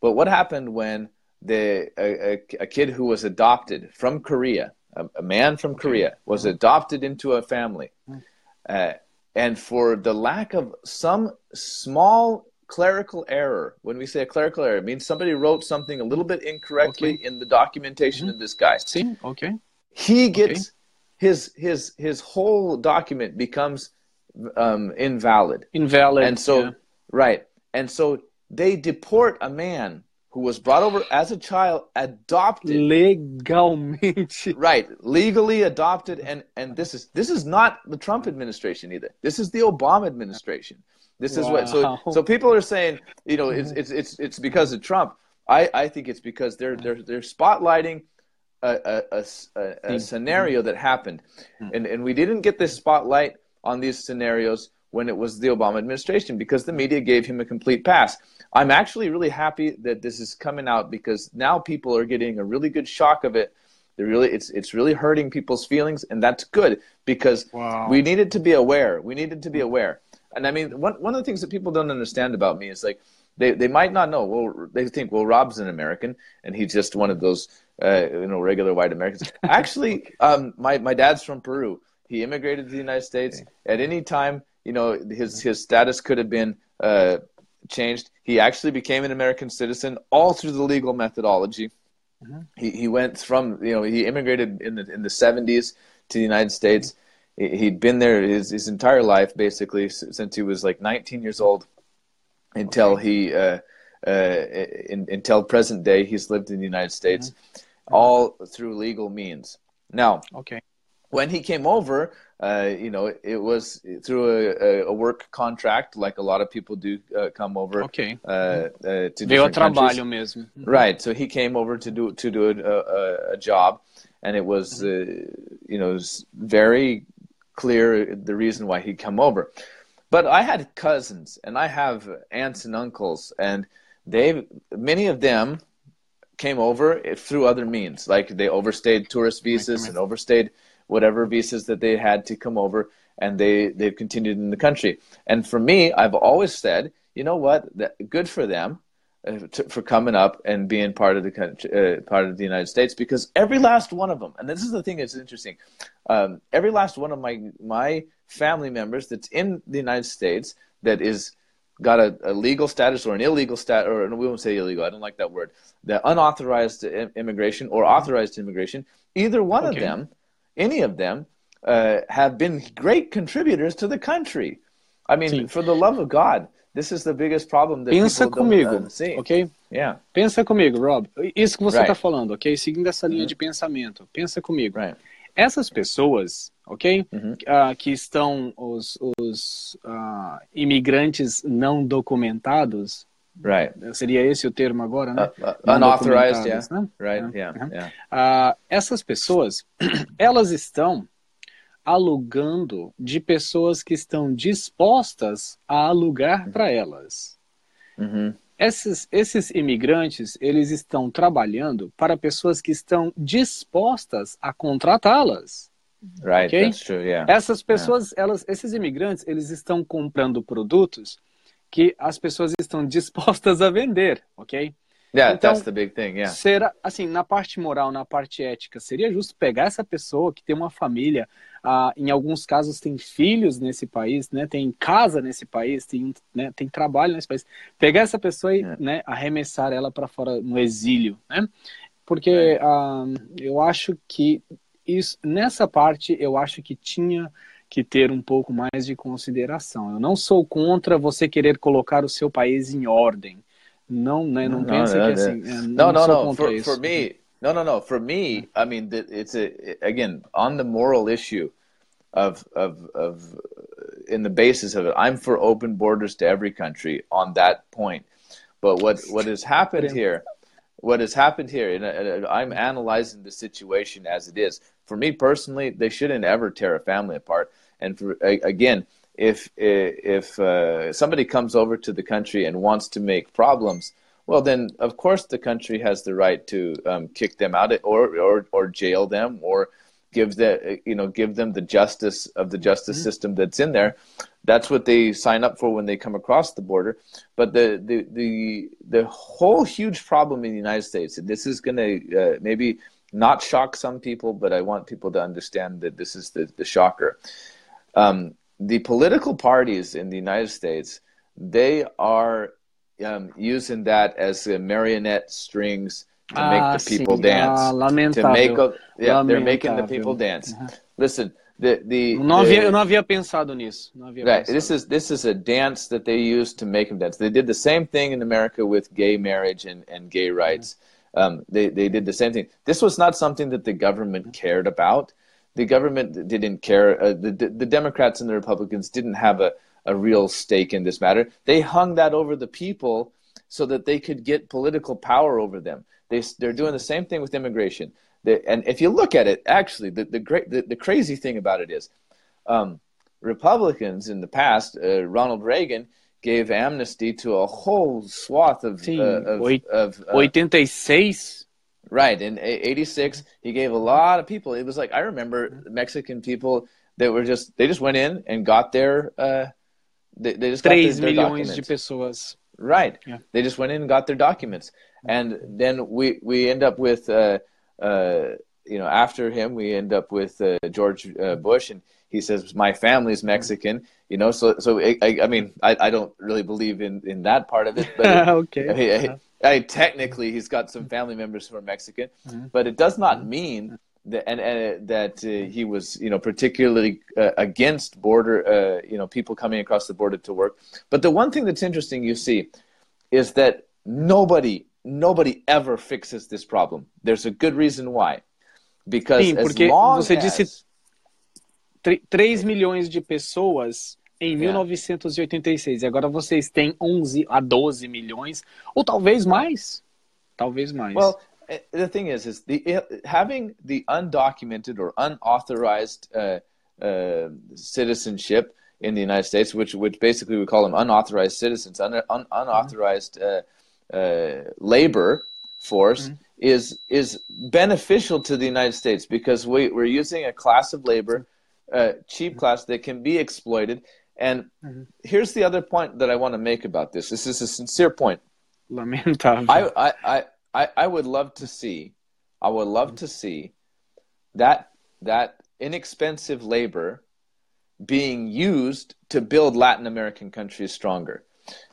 But what happened when the a, a, a kid who was adopted from Korea, a, a man from Korea, mm-hmm. was adopted into a family, mm-hmm. uh, and for the lack of some small clerical error, when we say a clerical error, it means somebody wrote something a little bit incorrectly in the documentation of this guy Sim, ok. He gets his his his whole document becomes um, invalid Invalid. and so yeah. right and so they deport a man who was brought over as a child, adopted legalmente, right, legally adopted, and and this is this is not the Trump administration either. This is the Obama administration. This is wow. what so so people are saying, you know, it's it's it's it's because of Trump. I I think it's because they're they're they're spotlighting a a, a, a scenario that happened, hmm. and and we didn't get this spotlight on these scenarios when it was the Obama administration because the media gave him a complete pass. I'm actually really happy that this is coming out because now people are getting a really good shock of it. They're really it's it's really hurting people's feelings and that's good because wow. we needed to be aware. We needed to be aware. And I mean one one of the things that people don't understand about me is like they, they might not know. Well, they think, well, Rob's an American, and he's just one of those, uh, you know, regular white Americans. Actually, um, my my dad's from Peru. He immigrated to the United States. At any time, you know, his his status could have been uh, changed. He actually became an American citizen all through the legal methodology. Mm-hmm. He he went from you know he immigrated in the in the 70s to the United States. Mm-hmm. He'd been there his his entire life basically since he was like 19 years old until okay. he uh, uh, in, until present day he's lived in the United States, mm-hmm. all through legal means. Now, okay, when he came over, uh, you know, it was through a, a, work contract, like a lot of people do uh, come over. Okay. Uh, uh to Veio a trabalho mesmo. Right. So he came over to do to do a, a job, and it was, mm-hmm. Uh, you know, was very clear the reason why he'd come over. But I had cousins, and I have aunts and uncles, and they many of them came over through other means, like they overstayed tourist visas and overstayed whatever visas that they had to come over, and they they've continued in the country. And for me, I've always said, you know what, that, good for them. Uh, for coming up and being part of the country, uh, part of the United States, because every last one of them, and this is the thing that's interesting, um, every last one of my my family members that's in the United States that is got a, a legal status or an illegal stat or we won't say illegal, I don't like that word, the unauthorized immigration or authorized immigration, either one okay. of them any of them, uh, have been great contributors to the country. I mean, Sim. for the love of God, this is the biggest problem that Pensa people comigo, don't, uh, ok? Yeah. Pensa comigo, Rob. Isso que você está right. falando, ok? Seguindo essa linha de pensamento. Pensa comigo. Right. Essas pessoas, ok? Uh, que estão os, os uh, imigrantes não documentados. Right. Seria esse o termo agora, né? Uh, unauthorized, yeah. Né? Right, yeah. yeah. essas pessoas, elas estão alugando de pessoas que estão dispostas a alugar uhum. para elas. Uhum. Esses, esses imigrantes, eles estão trabalhando para pessoas que estão dispostas a contratá-las. Right, okay? that's true, yeah. Essas pessoas, yeah. elas, esses imigrantes, eles estão comprando produtos que as pessoas estão dispostas a vender, ok? Yeah, então, that's the big thing, yeah. Será, assim, na parte moral, na parte ética, seria justo pegar essa pessoa que tem uma família, ah, em alguns casos tem filhos nesse país, né, tem casa nesse país, tem, né, tem trabalho nesse país, pegar essa pessoa e yeah. né, arremessar ela para fora no exílio, né? Porque yeah. ah, eu acho que isso, nessa parte, eu acho que tinha que ter um pouco mais de consideração. Eu não sou contra você querer colocar o seu país em ordem. Não, né, não, não pense que assim. Não, não, não. For, for me, no, no, no. For me, I mean, it's a again on the moral issue of of of uh, in the basis of it. I'm for open borders to every country on that point. But what what has happened here? What has happened here, and I'm analyzing the situation as it is. For me personally, they shouldn't ever tear a family apart. And for, again, if if uh, somebody comes over to the country and wants to make problems, well, then of course the country has the right to um, kick them out or or or jail them or give the you know give them the justice of the justice mm-hmm. system that's in there. That's what they sign up for when they come across the border. But the the the the whole huge problem in the United States, and this is going to uh, maybe not shock some people, but I want people to understand that this is the the shocker um, the political parties in the United States, they are um, using that as marionette strings to ah, make the people sim. dance. Ah, lamentável. To make, yeah, lamentável. they're making the people dance. Uh-huh. Listen, the the, não havia, eu não havia pensado nisso. Não havia right. Pensado. This is this is a dance that they use to make them dance. They did the same thing in America with gay marriage and, and gay rights. Um, they they did the same thing. This was not something that the government cared about. The government didn't care. Uh, the, the the Democrats and the Republicans didn't have a a real stake in this matter. They hung that over the people so that they could get political power over them. They they're doing the same thing with immigration. The, and if you look at it, actually, the, the great the, the crazy thing about it is, um, Republicans in the past, uh, Ronald Reagan gave amnesty to a whole swath of uh, of, of uh, 86. Right in '86, he gave a lot of people. It was like I remember Mexican people that were just they just went in and got their uh, they, they just got their, milhões de pessoas. Right. Yeah. They just went in and got their documents, and then we we end up with uh, uh, you know, after him, we end up with uh, George uh, Bush, and he says, "My family's Mexican." You know, so so I, I mean, I, I don't really believe in in that part of it, but it, okay. I, I, technically, he's got some family members who are Mexican, mm-hmm. but it does not mean that and, and that uh, he was you know particularly uh, against border uh, you know people coming across the border to work. But the one thing that's interesting, you see, is that nobody nobody ever fixes this problem. There's a good reason why. Because Sim, porque você as... disse 3 milhões de pessoas em 1986 e agora vocês têm 11 a 12 milhões ou talvez mais. Talvez mais. Well, eh, the thing is is the eh, having the undocumented or unauthorized uh, uh, citizenship in the United States, which which basically we call them unauthorized citizens, un, un, unauthorized uh, uh, labor force mm-hmm. is is beneficial to the United States because we, we're using a class of labor, uh, cheap mm-hmm. class that can be exploited. And mm-hmm. here's the other point that I want to make about this. This is a sincere point. Lamentável. I, I, I, I would love to see, I would love to see that that inexpensive labor being used to build Latin American countries stronger.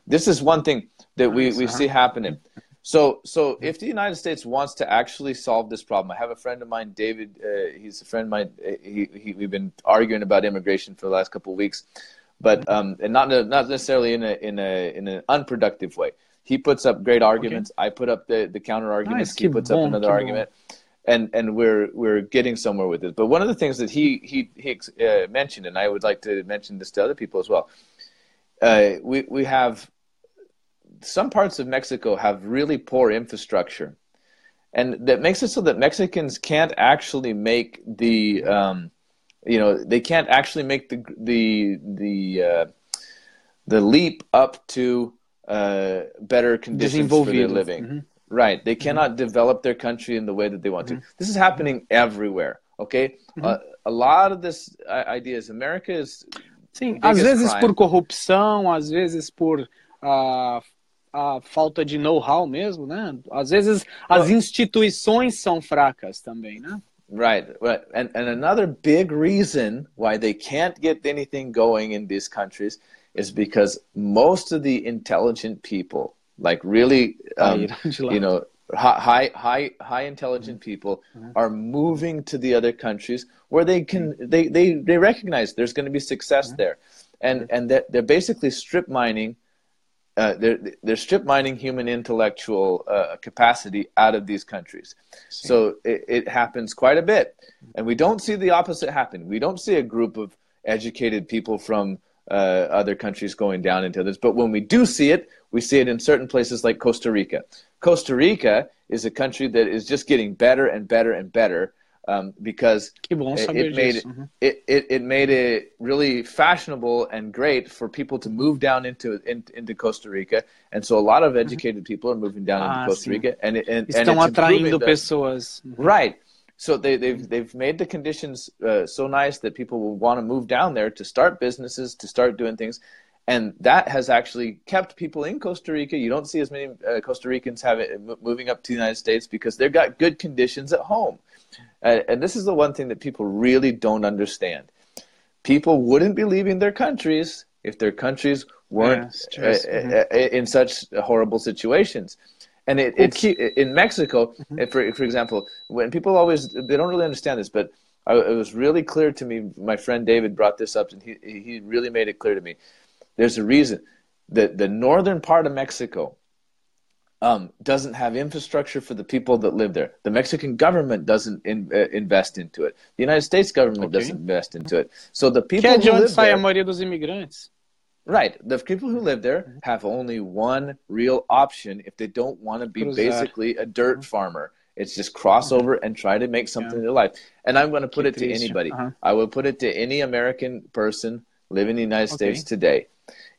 This is one thing that we, we see happening. So, so if the United States wants to actually solve this problem, I have a friend of mine, David. Uh, he's a friend of mine. Uh, he, he, we've been arguing about immigration for the last couple of weeks, but um, and not not necessarily in a in a in an unproductive way. He puts up great arguments. Okay. I put up the, the counter arguments. Nice. He puts up another argument, and and we're we're getting somewhere with it. But one of the things that he he he uh, mentioned, and I would like to mention this to other people as well. Uh, we we have some parts of Mexico have really poor infrastructure, and that makes it so that Mexicans can't actually make the, um, you know, they can't actually make the the the uh, the leap up to uh, better conditions for their living. Mm-hmm. Right, they cannot mm-hmm. develop their country in the way that they want mm-hmm. to. This is happening everywhere. Okay, mm-hmm. uh, a lot of this uh, idea is America is Sim, às vezes crime. por corrupção, às vezes por uh, a falta de know-how mesmo, né? Às vezes as instituições são fracas também, né? Right. And, and another big reason why they can't get anything going in these countries is because most of the intelligent people, like really, um, you know, high, high, high intelligent mm-hmm. people mm-hmm. are moving to the other countries where they can, mm-hmm. they, they, they recognize there's going to be success there. And, and that they're basically strip mining uh, they're they're strip mining human intellectual uh, capacity out of these countries. So it, it, happens quite a bit, and we don't see the opposite happen. We don't see a group of educated people from uh, other countries going down into this. But when we do see it, we see it in certain places like Costa Rica. Costa Rica is a country that is just getting better and better and better um, because it, it, made mm-hmm. it, it, it made it really fashionable and great for people to move down into in, into Costa Rica, and so a lot of mm-hmm. educated mm-hmm. people are moving down ah, into Costa Rica, and and, and estão atraindo pessoas. Mm-hmm. Right. So they, they've they've made the conditions uh, so nice that people will want to move down there to start businesses, to start doing things, and that has actually kept people in Costa Rica. You don't see as many uh, Costa Ricans have it, moving up to the United States because they've got good conditions at home. Uh, and this is the one thing that people really don't understand. People wouldn't be leaving their countries if their countries weren't yeah, uh, uh, mm-hmm. in such horrible situations. And it, in Mexico, mm-hmm. for for example, when people always they don't really understand this, but I, it was really clear to me. My friend David brought this up, and he he really made it clear to me. There's a reason that the northern part of Mexico um, doesn't have infrastructure for the people that live there. The Mexican government doesn't in, uh, invest into it. The United States government okay. doesn't invest into it. So the people que é de onde sai a maioria dos imigrantes. Right. The people who live there mm-hmm. have only one real option if they don't want to be Cruzar. basically a dirt mm-hmm. farmer. It's just cross over and try to make something yeah. in their life. And I'm going to put it to anybody. Uh-huh. I will put it to any American person living in the United okay. States today.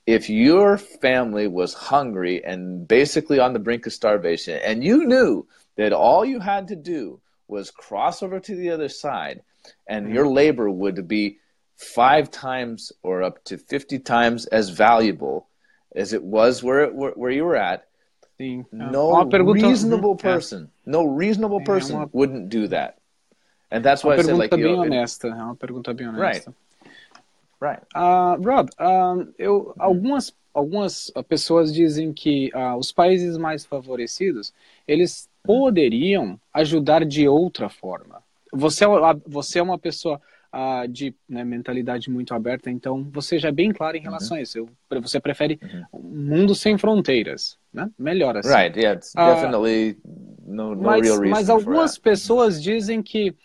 If your family was hungry and basically on the brink of starvation, and you knew that all you had to do was cross over to the other side, and mm-hmm. your labor would be five times or up to 50 times as valuable as it was where, where, where you were at, Sim. no reasonable person, no reasonable person uma... wouldn't do that. And that's why I said like, bem you know, honesta, é uma pergunta bem honesta. Right. Right. Uh, Rob, uh, eu, algumas, algumas pessoas dizem que uh, os países mais favorecidos, eles poderiam ajudar de outra forma. Você, é você é uma pessoa de né, mentalidade muito aberta, então você já é bem claro em relação uhum. a isso. Eu, você prefere uhum. um mundo sem fronteiras, né? Melhor assim. Right, yeah, it's definitely no, no mas, real reason Mas algumas pessoas dizem que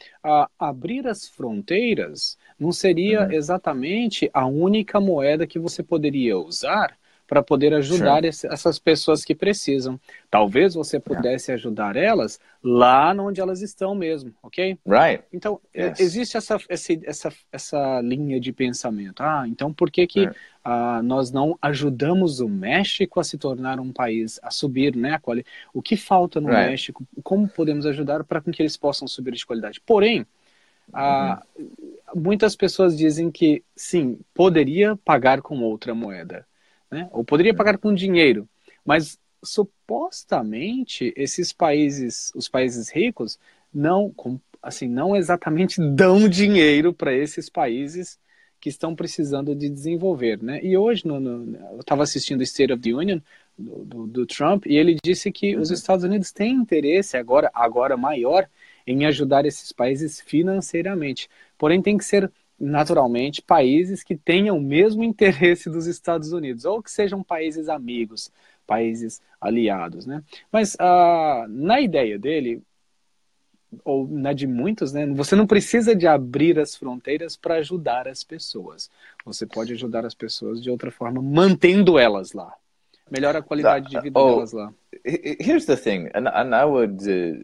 abrir as fronteiras não seria uhum. exatamente a única moeda que você poderia usar para poder ajudar sure. esse, essas pessoas que precisam. Talvez você pudesse yeah. ajudar elas lá onde elas estão mesmo, ok? Right. Então, yes. existe essa, essa, essa, essa linha de pensamento. Ah, então por que, que right. uh, nós não ajudamos o México a se tornar um país, a subir, né? O que falta no right. México? Como podemos ajudar para que eles possam subir de qualidade? Porém, Uh, muitas pessoas dizem que sim, poderia pagar com outra moeda né? Ou poderia pagar com dinheiro, mas supostamente esses países, os países ricos, não, assim, não exatamente dão dinheiro para esses países que estão precisando de desenvolver, né? E hoje no, no eu estava assistindo o State of the Union do, do, do Trump e ele disse que uhum. os Estados Unidos têm interesse agora, agora maior em ajudar esses países financeiramente. Porém, tem que ser naturalmente, países que tenham o mesmo interesse dos Estados Unidos, ou que sejam países amigos, países aliados, né? Mas uh, na ideia dele, ou na de muitos, né? Você não precisa de abrir as fronteiras para ajudar as pessoas. Você pode ajudar as pessoas de outra forma, mantendo elas lá. Melhora a qualidade de vida oh, delas lá. Here's the thing, and, and I would uh,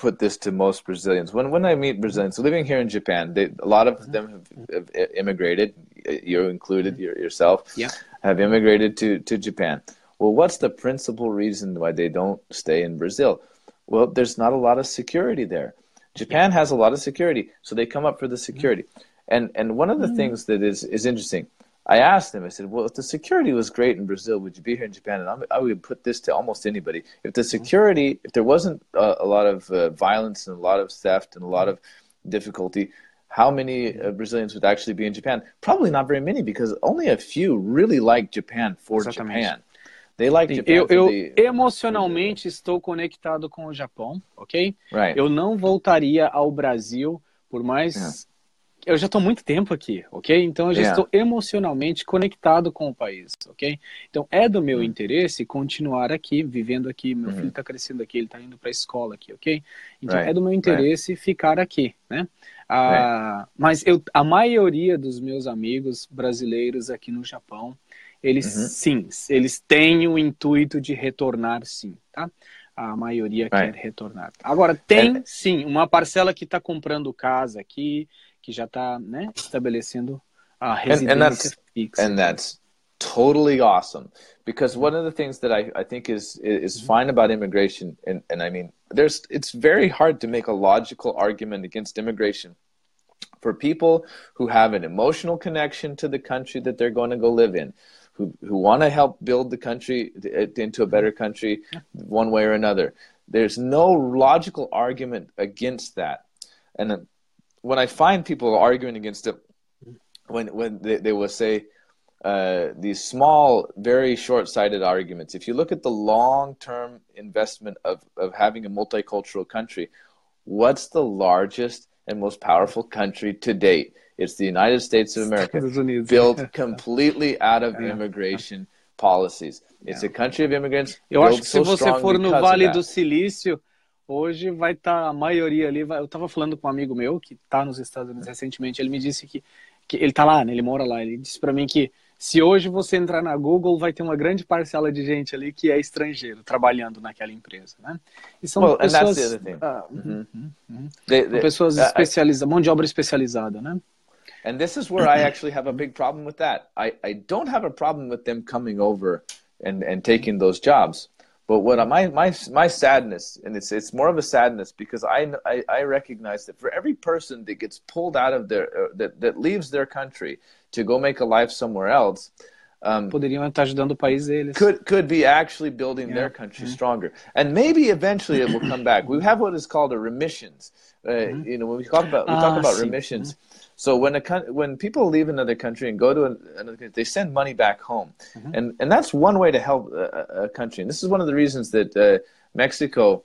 put this to most Brazilians. When when I meet Brazilians living here in Japan, they, a lot of mm-hmm. them have, have immigrated. You included mm-hmm. yourself. Yeah. Have immigrated to to Japan. Well, what's the principal reason why they don't stay in Brazil? Well, there's not a lot of security there. Japan has a lot of security, so they come up for the security. And and one of the mm-hmm. things that is is interesting I asked him, I said, well, if the security was great in Brazil, would you be here in Japan? And I'm, i would put this to almost anybody. If the security, if there wasn't a, a lot of uh, violence and a lot of theft and a lot of difficulty, how many uh, Brazilians would actually be in Japan? Probably not very many because only a few really like Japan for Exatamente. Japan. They like Japan eu, eu the, emocionalmente estou conectado com o Japão, ok? Right. Eu não voltaria ao Brasil por mais eu já estou muito tempo aqui, ok? Então eu já yeah. estou emocionalmente conectado com o país, ok? Então é do meu mm. interesse continuar aqui, vivendo aqui. Meu -hmm. filho está crescendo aqui, ele está indo para a escola aqui, ok? Então right. é do meu interesse right. ficar aqui, né? Ah, right. Mas eu, a maioria dos meus amigos brasileiros aqui no Japão, eles -huh. sim, eles têm o intuito de retornar, sim, tá? A maioria quer retornar. Agora tem, sim, uma parcela que está comprando casa aqui que já está né, estabelecendo a residência and, and that's, fixa. And that's totally awesome. Because one of the things that I, I think is is fine about immigration and, and I mean there's it's very hard to make a logical argument against immigration for people who have an emotional connection to the country that they're going to go live in who who want to help build the country into a better country one way or another. There's no logical argument against that. And when I find people arguing against it, when when they, they will say, uh, these small, very short-sighted arguments. If you look at the long-term investment of, of having a multicultural country, what's the largest and most powerful country to date? It's the United States of America, built completely out of immigration policies. It's a country of immigrants. Eu acho que so se você for no Vale do Silício, hoje vai estar tá, a maioria ali. Vai, eu estava falando com um amigo meu que está nos Estados Unidos recentemente. Ele me disse que, que ele está lá, né, ele mora lá. Ele disse para mim que se hoje você entrar na Google, vai ter uma grande parcela de gente ali que é estrangeiro trabalhando naquela empresa, né? E são well, pessoas, uh, uhum, uhum, they, they, pessoas uh, especializadas, mão de obra especializada, né? And this is where I actually have a big problem with that. I, I don't have a problem with them coming over and, and taking those jobs. But what my, my, my sadness, and it's, it's more of a sadness because I, I, I recognize that for every person that gets pulled out of their, uh, that, that leaves their country to go make a life somewhere else, um, poderiam estar ajudando o país deles. Could could be actually building yeah. their country mm-hmm. stronger, and maybe eventually it will come back. We have what is called a remissions. Uh, mm-hmm. You know, when we talk about we talk ah, about remissions. Mm-hmm. So when a when people leave another country and go to another country, they send money back home, mm-hmm. and and that's one way to help a, a, country. And this is one of the reasons that uh, Mexico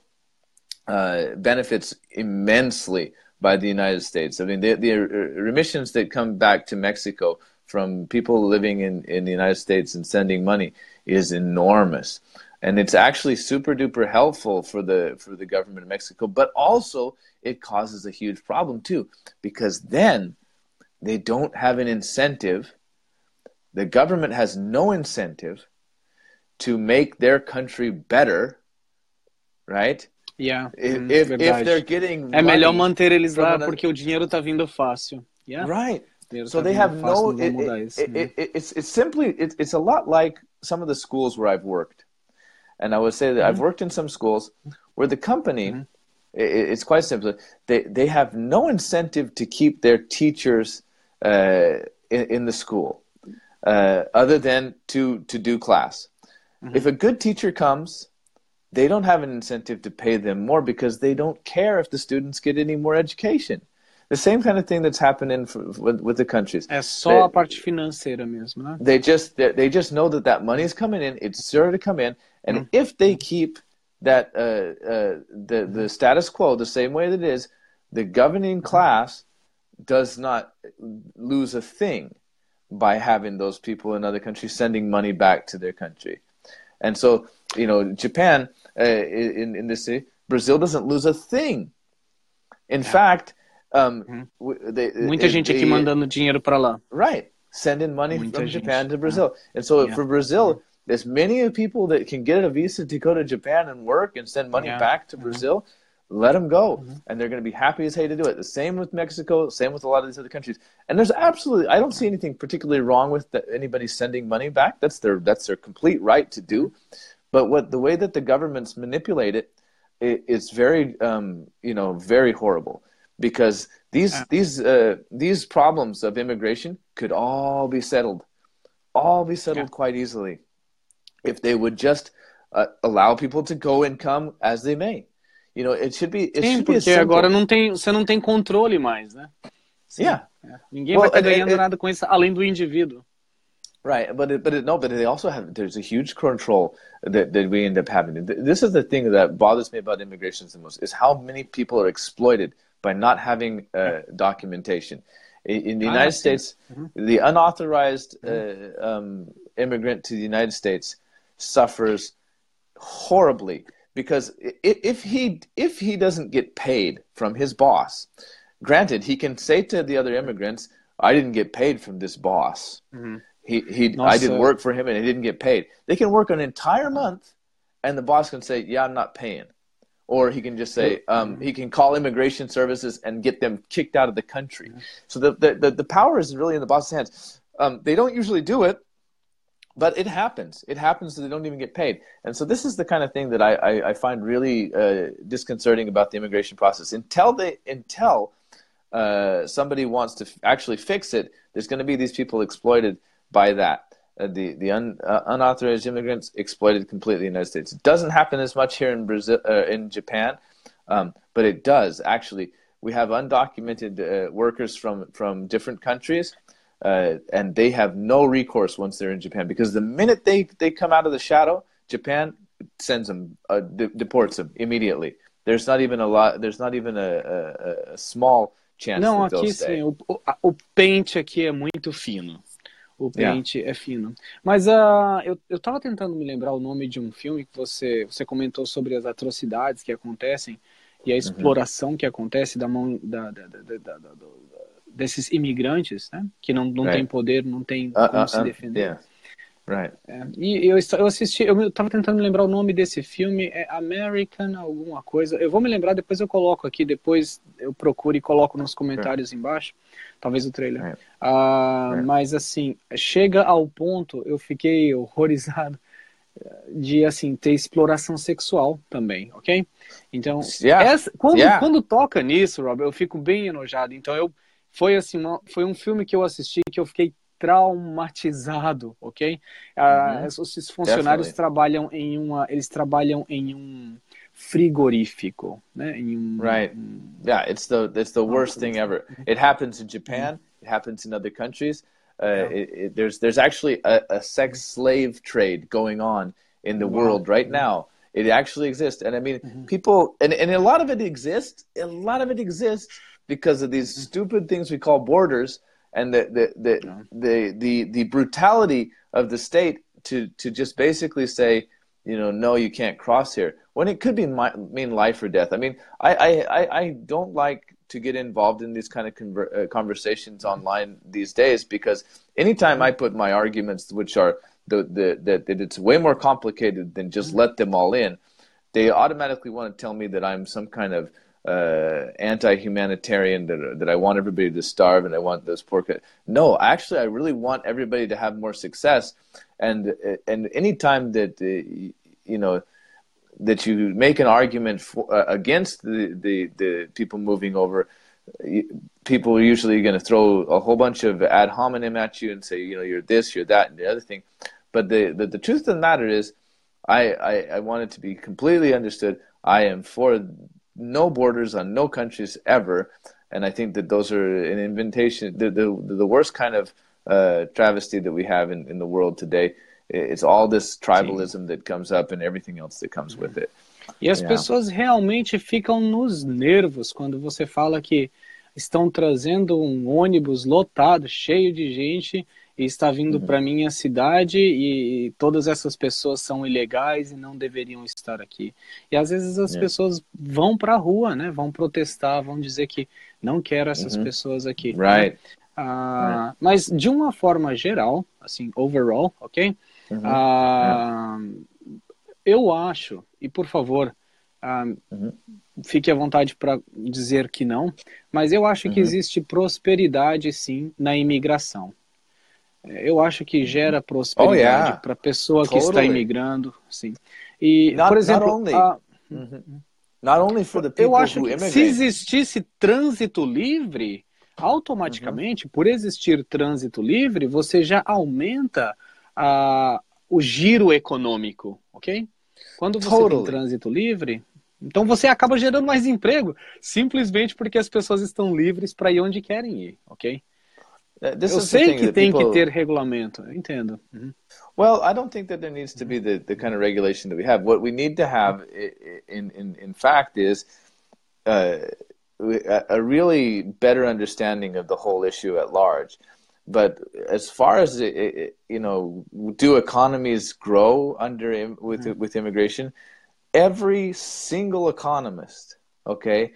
uh, benefits immensely by the United States. I mean, the, the remissions that come back to Mexico from people living in, in the United States and sending money is enormous. And it's actually super duper helpful for the for the government of Mexico, but also it causes a huge problem too, because then they don't have an incentive. The government has no incentive to make their country better, right? Yeah, if, mm, if, if, they're getting é melhor manter eles lá porque o dinheiro está vindo fácil. Yeah. Right. so they have no. It, it, it, it's it's simply it's it's a lot like some of the schools where I've worked, and I would say that mm-hmm. I've worked in some schools where the company. Mm-hmm. it's quite simple. They they have no incentive to keep their teachers uh, in, in, the school, uh, other than to to do class. Mm-hmm. If a good teacher comes, they don't have an incentive to pay them more because they don't care if the students get any more education. The same kind of thing that's happening for, with, with the countries. É só they, a parte financeira mesmo, né? They just they just know that that money is coming in. It's sure to come in, and mm. if they keep that uh, uh, the the status quo the same way that it is, the governing class does not lose a thing by having those people in other countries sending money back to their country. And so, you know, Japan uh, in in this Brazil doesn't lose a thing. In yeah. fact, um, uhum. they, muita gente they, aqui mandando dinheiro para lá. Right, sending money muita from gente. Japan to Brazil, yeah. and so yeah. for Brazil, there's many people that can get a visa to go to Japan and work and send money back to mm-hmm. Let them go, mm-hmm. and they're going to be happy as hey to do it. The same with Mexico, same with a lot of these other countries. And there's absolutely, I don't see anything particularly wrong with the, anybody sending money back. That's their that's their complete right to do. But what the way that the governments manipulate it, it it's very um, you know very horrible because these yeah. these uh, these problems of immigration could all be settled, all be settled yeah. quite easily, if they would just uh, allow people to go and come as they may. You know, it should be. It Sim, should porque be agora não tem, você não tem controle mais, né? Sim. Yeah. Ninguém well, vai estar ganhando it, nada com isso além do indivíduo. Right, but it, but it, no, but they also have there's a huge control that, that we end up having. This is the thing that bothers me about immigration the most is how many people are exploited by not having uh, documentation. In, in the United States, mm-hmm. the unauthorized mm-hmm. uh, um, immigrant to the United States suffers horribly because if he if he doesn't get paid from his boss, granted he can say to the other immigrants, "I didn't get paid from this boss." Mm-hmm he he I didn't work for him and he didn't get paid. They can work an entire month, and the boss can say, "Yeah, I'm not paying," or he can just say um, he can call immigration services and get them kicked out of the country. So the the the, the power is really in the boss's hands. Um, they don't usually do it, but it happens. It happens that they don't even get paid. And so this is the kind of thing that I, I, I find really uh, disconcerting about the immigration process. Until they until uh, somebody wants to f- actually fix it, there's going to be these people exploited by that. Uh, the the un, uh, unauthorized immigrants exploited completely in the United States. It doesn't happen as much here in Brazil, uh, in Japan, um, but it does actually. We have undocumented uh, workers from from different countries uh, and they have no recourse once they're in Japan because the minute they, they come out of the shadow, Japan sends them, uh, de- deports them immediately. There's not even a lot. There's not even a, a, a small chance. Não, aqui sim, o, o, pente aqui é muito fino. O pente é fino. Mas ah, eu, eu tava tentando me lembrar o nome de um filme que você, você comentou sobre as atrocidades que acontecem e a exploração que acontece da mão da, da- da- da- desses imigrantes, né? Que não, não Right. tem poder, não tem Uh, como uh, se uh, defender. yeah. Right. É, e eu, eu assisti, eu me- tava tentando lembrar o nome desse filme, é American alguma coisa. Eu vou me lembrar, depois eu coloco aqui, depois eu procuro e coloco nos comentários embaixo, talvez o trailer. É. Ah. Mas assim, chega ao ponto, eu fiquei horrorizado de assim ter exploração sexual também, ok? Então, Yeah. essa- quando, Yeah. quando toca nisso, Rob, eu fico bem enojado. Então eu foi assim, uma- foi um filme que eu assisti que eu fiquei traumatizado, ok? Ah, Uhum. esses funcionários trabalham em uma, eles trabalham em um frigorífico, né? Em um, Right. um- Yeah, it's the it's the worst thing ever. It happens in Japan. It happens in other countries. Uh, it, it, there's there's actually a, a sex slave trade going on in the Wow. world right now. It actually exists, and I mean, people, and, and a lot of it exists. A lot of it exists because of these stupid things we call borders, and the the the Yeah. the, the, the brutality of the state to to just basically say, you know, no, you can't cross here when it could be mi- mean life or death. I mean, I I, I, I don't like to get involved in these kind of conver- uh, conversations online these days because anytime I put my arguments, which are the, the that, that it's way more complicated than just let them all in, they automatically want to tell me that I'm some kind of uh, anti-humanitarian that that I want everybody to starve and I want those poor. ki- No, actually, I really want everybody to have more success, and and any time that uh, you know that you make an argument for, uh, against the, the the people moving over, people are usually going to throw a whole bunch of ad hominem at you and say, you know, you're this, you're that, and the other thing. But the the, the truth of the matter is, I, I I want it to be completely understood. I am for no borders on no countries ever, and I think that those are an invitation. The the the worst kind of uh, travesty that we have in, in the world today. It's all this tribalism that comes up and everything else that comes with it. E as Yeah. pessoas realmente ficam nos nervos quando você fala que estão trazendo um ônibus lotado, cheio de gente, e está vindo para minha cidade e todas essas pessoas são ilegais e não deveriam estar aqui. E às vezes as Yeah. pessoas vão para a rua, né? Vão protestar, vão dizer que não quero essas Uhum. pessoas aqui. né? Right. Ah, Mas de uma forma geral, assim, overall, ok? Uhum. Ah, eu acho, e por favor, ah, Uhum. fique à vontade para dizer que não, mas eu acho que Uhum. existe prosperidade sim na imigração. É, Eu acho que gera Oh, prosperidade yeah. para a pessoa que está Totally. imigrando, sim. E, Not- por exemplo, not only- a- Not only for the people eu acho que se existisse trânsito livre, automaticamente, por existir trânsito livre, você já aumenta a, o giro econômico, ok? Quando você Totally. tem trânsito livre, então você acaba gerando mais emprego, simplesmente porque as pessoas estão livres para ir onde querem ir, ok? Uh, this eu is the sei thing que that tem people- que ter regulamento, eu entendo. Uhum. Well, I don't think that there needs to be the, the kind of regulation that we have. What we need to have, in in, in fact, is uh, a, a really better understanding of the whole issue at large. But as far as it, it, you know, do economies grow under with with immigration? Every single economist, okay,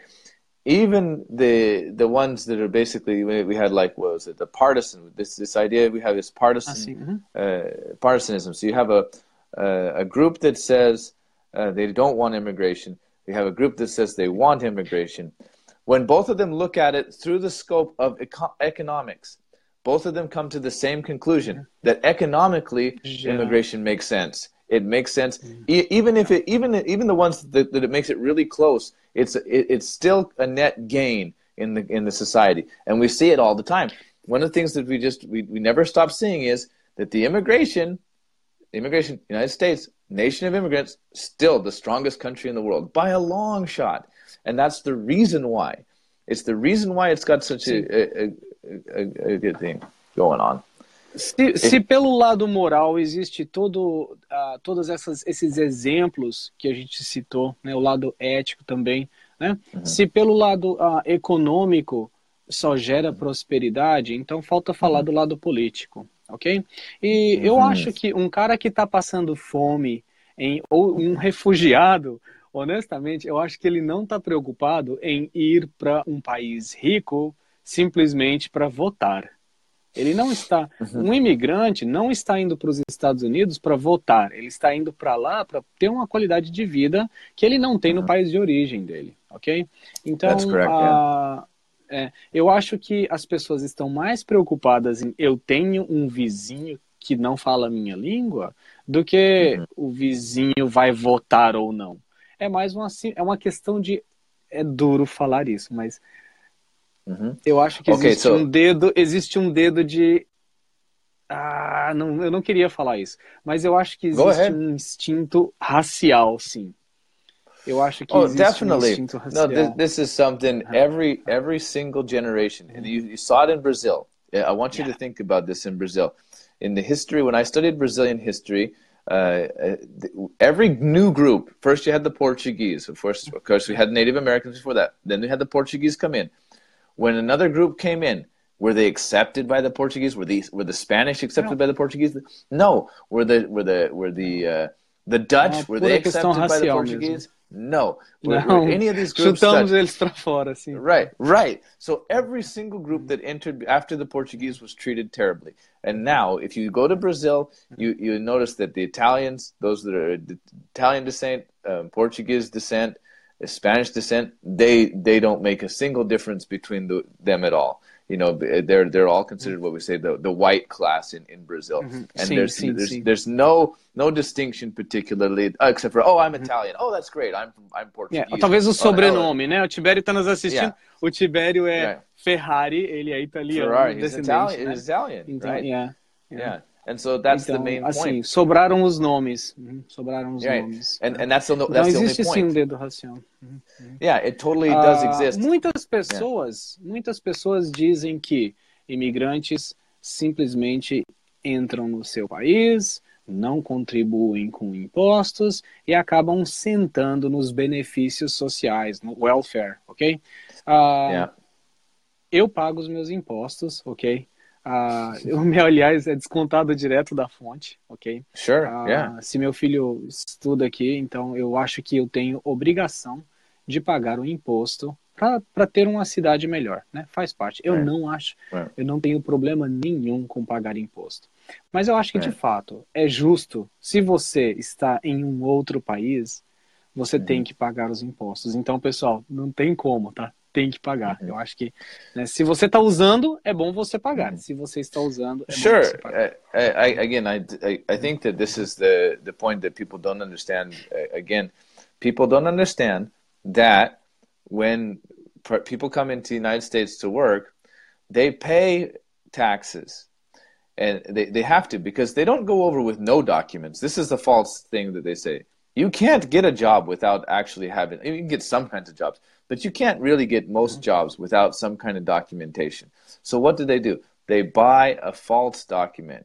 even the the ones that are basically we we had like what was it the partisan this this idea we have this partisan uhum. uh, partisanism. So you have a a, a group that says uh, they don't want immigration. You have a group that says they want immigration. When both of them look at it through the scope of eco- economics, both of them come to the same conclusion that economically Yeah. immigration makes sense. It makes sense, mm-hmm. e- even if it even even the ones that, that it makes it really close. It's it, it's still a net gain in the in the society, and we see it all the time. One of the things that we just we, we never stop seeing is that the immigration, immigration, United States, nation of immigrants, still the strongest country in the world by a long shot, and that's the reason why. It's the reason why it's got such a a, a, a, a good thing. going on. Se, se pelo lado moral existe todo, uh, todos essas, esses exemplos que a gente citou, né, o lado ético também, né? Uhum. Se pelo lado uh, econômico só gera prosperidade, então falta falar uhum. do lado político, ok? E uhum. eu acho que um cara que está passando fome em, ou um refugiado, honestamente, eu acho que ele não está preocupado em ir para um país rico simplesmente para votar. Ele não está. Uhum. Um imigrante não está indo para os Estados Unidos para votar. Ele está indo para lá para ter uma qualidade de vida que ele não tem no uhum. país de origem dele, ok? Então, correct, yeah. é, eu acho que as pessoas estão mais preocupadas em eu tenho um vizinho que não fala a minha língua do que uhum. o vizinho vai votar ou não. É mais uma, é uma questão de. É duro falar isso, mas Uhum. Eu acho que existe okay, so... um dedo, existe um dedo de ah, não, eu não queria falar isso, mas eu acho que existe um instinto racial, sim. Eu acho que oh, existe definitely. um instinto racial. No, this, this is something every every single generation, and you, you saw it in Brazil. I want you yeah. to think about this in Brazil. In the history, when I studied Brazilian history, uh, uh every new group. First, you had the Portuguese. Of course, of course, we had Native Americans before that. Then we had the Portuguese come in. When another group came in, were they accepted by the Portuguese? Were the were the Spanish accepted no. by the Portuguese? No. Were the were the were the uh, the Dutch were they accepted by the Portuguese? Mesmo. No. Were, were, any of these groups Chutamos eles para fora, sim. Right, right. So every single group that entered after the Portuguese was treated terribly. And now, if you go to Brazil, you you notice that the Italians, those that are Italian descent, um, Portuguese descent, Spanish descent, they they don't make a single difference between the, them at all. You know, they're they're all considered what we say the, the white class in, in Brazil, mm-hmm. and there's there's, there's no no distinction particularly uh, except for oh I'm mm-hmm. Italian, oh that's great, I'm I'm Portuguese. Yeah, talvez o oh, sobrenome, oh, né? O Tibério está nos assistindo. Yeah. O Tibério é. Ferrari, ele é italiano. Ferrari, he's Italian, né? he's Italian, então, right? Yeah, yeah. yeah. And so that's então, the main assim, point. sobraram os nomes. Uhum, sobraram os right. nomes. And, and that's the, that's existe sim um dedo racial. Uhum, uhum. Yeah, it totally does uh, exist. Muitas pessoas, yeah. muitas pessoas dizem que imigrantes simplesmente entram no seu país, não contribuem com impostos e acabam sentando nos benefícios sociais, no welfare, ok? Uh, yeah. Eu pago os meus impostos, ok? Uh, o meu, aliás, é descontado direto da fonte, ok? Sure, uh, yeah. Se meu filho estuda aqui, então eu acho que eu tenho obrigação de pagar o imposto para ter uma cidade melhor, né? Faz parte. Eu não acho, eu não tenho problema nenhum com pagar imposto. Mas eu acho que, de fato, é justo, se você está em um outro país, você uhum. tem que pagar os impostos. Então, pessoal, não tem como, tá? Tem que pagar. Eu acho que né, se você está usando, é bom você pagar. Se você está usando, é sure. bom você pagar. Uh, I, again, I, I, I think that this is the, the point that people don't understand. Uh, again, people don't understand that when people come into the United States to work, they pay taxes. And they, they have to because they don't go over with no documents. This is the false thing that they say. You can't get a job without actually having, you can get some kinds of jobs but you can't really get most jobs without some kind of documentation. So what do they do? They buy a false document.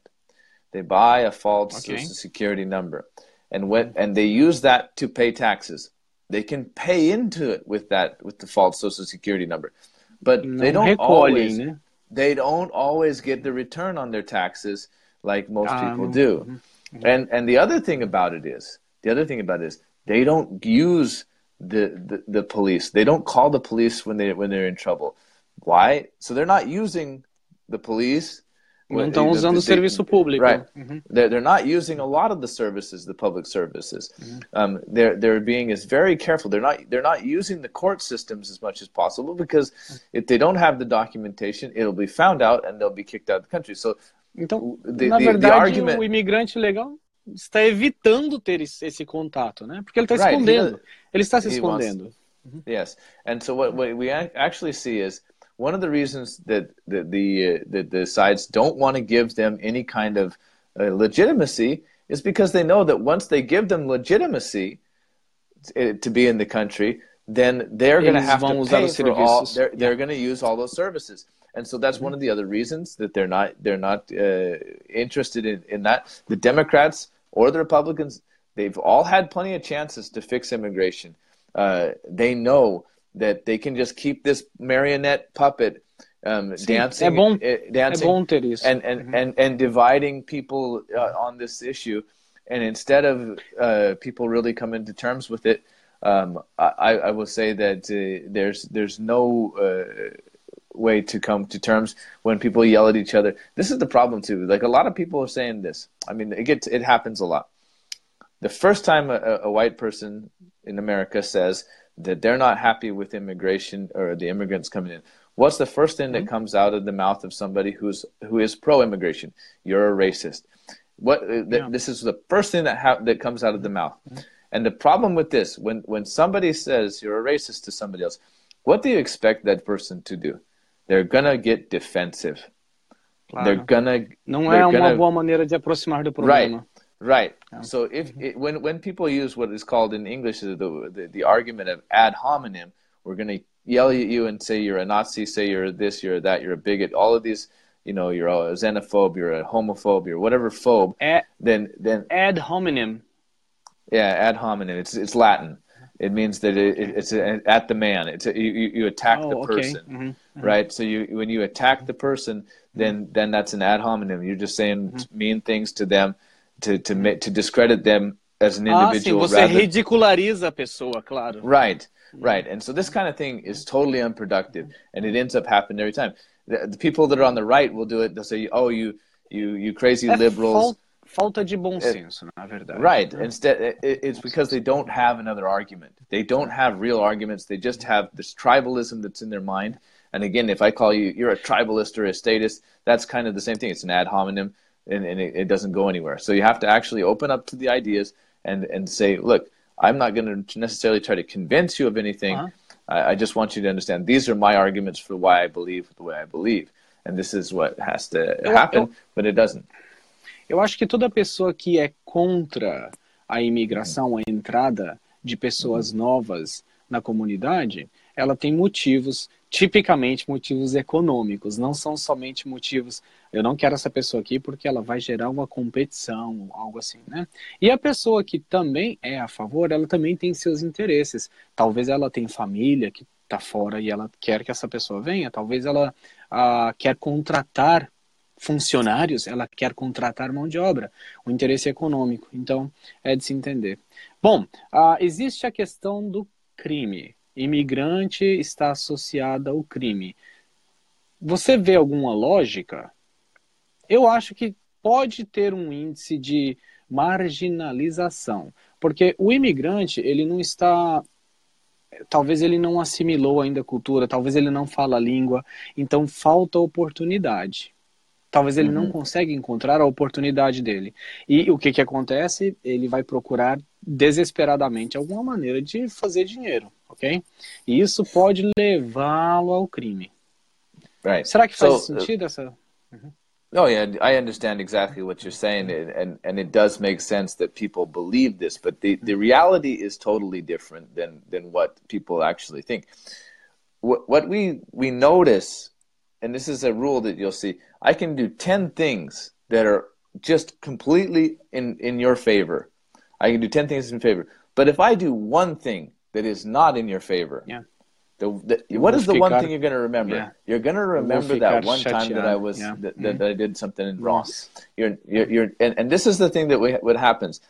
They buy a false okay. social security number. And when mm-hmm. and they use that to pay taxes. They can pay into it with that with the false social security number. But they don't always they don't always get the return on their taxes like most um, people do. Mm-hmm. And and the other thing about it is the other thing about it is they don't use the, the, the police. They don't call the police when they when they're in trouble. Why? So they're not using the police. Não estão usando o serviço público. Right. They're, they're not using a lot of the services, the public services. Um, they're they're being is very careful. They're not they're not using the court systems as much as possible because if they don't have the documentation, it'll be found out and they'll be kicked out of the country. So então, the, na the, verdade, the argument... o imigrante legal está evitando ter esse contato, né? Porque ele está escondendo. Right. Ele está se escondendo. Wants, yes, and so what, what we actually see is one of the reasons that the the, uh, that the sides don't want to give them any kind of uh, legitimacy is because they know that once they give them legitimacy to, uh, be in the country, then they're going to have to pay for all. They're, they're going to use all those services. and so that's mm-hmm. one of the other reasons that they're not they're not uh, interested in, in that. The Democrats or the Republicans, they've all had plenty of chances to fix immigration. Uh, they know that they can just keep this marionette puppet um, Sim, dancing, é bom, uh, dancing, é bom ter isso. and and, mm-hmm. and and dividing people uh, on this issue. And instead of uh, people really coming to terms with it, um, I, I will say that uh, there's there's no uh, way to come to terms when people yell at each other. This is the problem too. Like a lot of people are saying this. I mean, it gets it happens a lot. The first time a, a white person in America says that they're not happy with immigration or the immigrants coming in, what's the first thing mm-hmm. that comes out of the mouth of somebody who's who is pro-immigration? You're a racist. What uh, yeah. this is the first thing that ha- that comes out of the mouth. Mm-hmm. And the problem with this, when when somebody says you're a racist to somebody else, what do you expect that person to do? They're gonna get defensive. Claro. They're gonna. Não é uma gonna, boa maneira de aproximar do problema. Right. Right. So if mm-hmm. it, when when people use what is called in English the, the, the argument of ad hominem, we're going to yell at you and say you're a Nazi, say you're this, you're that, you're a bigot. All of these you know you're a xenophobe, you're a homophobe, you're whatever phobe, ad, then then ad hominem. Yeah, ad hominem. It's it's Latin. It means that it, it, it's a, at the man. It's a, you you attack oh, the person, okay. mm-hmm. Mm-hmm. right? So you when you attack the person, then then that's an ad hominem. You're just saying mm-hmm. mean things to them to to to discredit them as an individual. Ah, sim, você rather... ridiculariza a pessoa, claro. Right, right. And so this kind of thing is totally unproductive, and it ends up happening every time the, the, people that are on the right will do it. They'll say, "Oh, you you you crazy é liberals." falta de bom senso, na verdade. Right. Instead, it, it's because they don't have another argument. They don't have real arguments. They just have this tribalism that's in their mind. And again, if I call you, you're a tribalist or a statist, that's kind of the same thing. It's an ad hominem, and, and it, it doesn't go anywhere. So you have to actually open up to the ideas and and say, look, I'm not going to necessarily try to convince you of anything. Uh-huh. I, I just want you to understand these are my arguments for why I believe the way I believe. And this is what has to happen, eu, but it doesn't. Eu acho que toda pessoa que é contra a imigração, a entrada de pessoas novas na comunidade, ela tem motivos, tipicamente motivos econômicos, não são somente motivos, eu não quero essa pessoa aqui porque ela vai gerar uma competição, algo assim, né? E a pessoa que também é a favor, ela também tem seus interesses. Talvez ela tenha família que está fora e ela quer que essa pessoa venha, talvez ela ah, quer contratar funcionários, ela quer contratar mão de obra, o interesse econômico. Então, é de se entender. Bom, ah, existe a questão do crime imigrante está associada ao crime. Você vê alguma lógica? Eu acho que pode ter um índice de marginalização, porque o imigrante ele não está talvez ele não assimilou ainda a cultura, talvez ele não fala a língua, então falta oportunidade. Talvez ele uhum. não consiga encontrar a oportunidade dele. E o que, que acontece? Ele vai procurar desesperadamente alguma maneira de fazer dinheiro ok? E isso pode levá-lo ao crime. Right. Será que faz so, uh, sentido essa? Uhum. Oh yeah, I understand exactly what you're saying, and and it does make sense that people believe this, but the, the reality is totally different than than what people actually think. What what we we notice, and this is a rule that you'll see. I can do ten things that are just completely in in your favor. I can do ten things in favor, but if I do one thing that is not in your favor. Yeah. The, the, what is the one thing you're going to remember? Yeah. You're going to remember that one time that I was yeah. that, that, mm-hmm. I did something wrong. You're, you're, you're and, and this is the thing that we, what happens.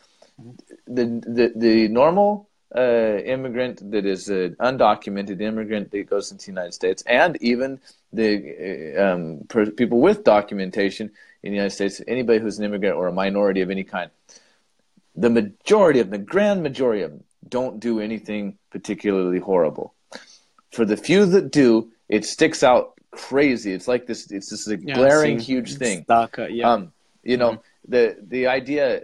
Mm-hmm. The, the, the normal uh, immigrant that is an undocumented immigrant that goes into the United States, and even the uh, um, per, people with documentation in the United States, anybody who's an immigrant or a minority of any kind, the majority of the grand majority of them don't do anything particularly horrible. For the few that do, it sticks out crazy. It's like this. It's just a yeah, glaring, huge thing. Stuck, yeah. Um, you know, mm-hmm. the the idea uh,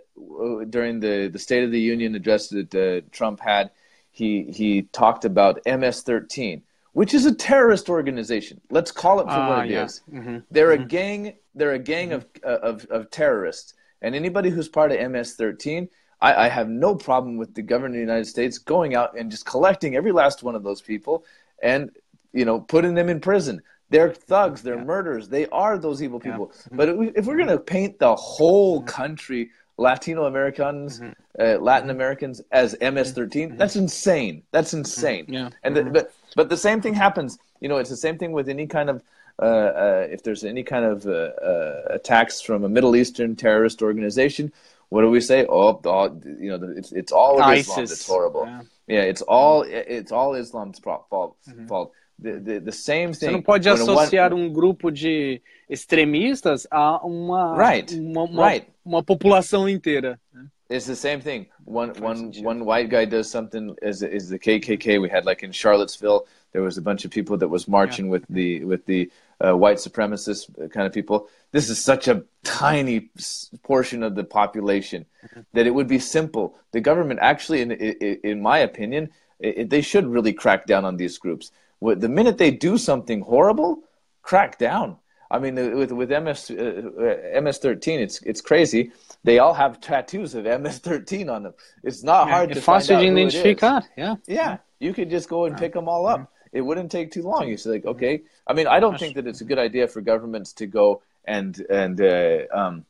during the the State of the Union address that uh, Trump had, he he talked about MS-13, which is a terrorist organization. Let's call it for uh, what it yeah. is. Mm-hmm. They're mm-hmm. a gang. They're a gang mm-hmm. of, of of terrorists, and anybody who's part of MS-13 I, I have no problem with the government of the United States going out and just collecting every last one of those people and you know putting them in prison. They're thugs. They're Yeah. murderers. They are those evil Yeah. people. But if we- if we're going to paint the whole country, Latino Americans, uh, Latin Americans, as MS-13, that's insane. That's insane. Yeah. And the, but but the same thing happens. You know, it's the same thing with any kind of uh, uh, if there's any kind of uh, uh, attacks from a Middle Eastern terrorist organization. What do we say? Oh, all, you know, it's it's all of Islam ISIS. that's horrible. Yeah. Yeah, it's all it's all Islam's fault. fault. The, the, the same Você thing. não pode when one- associar um grupo de extremistas a uma, Right, uma, uma, right. uma população inteira. It's the same thing. One one sentido. one white guy does something is is the KKK. We had like in Charlottesville, there was a bunch of people that was marching with the with the uh, white supremacist kind of people. This is such a tiny portion of the population that it would be simple. The government actually, in in, in my opinion, it, they should really crack down on these groups. The minute they do something horrible, crack down. I mean, uh, with with MS uh, uh, MS13, it's it's crazy. They all have tattoos of MS13 on them. It's not hard to find out who it is. identificar. Yeah. Yeah, you could just go and pick them all up. It wouldn't take too long. It's like okay. I mean, I don't think that it's a good idea for governments to go and and uh, um,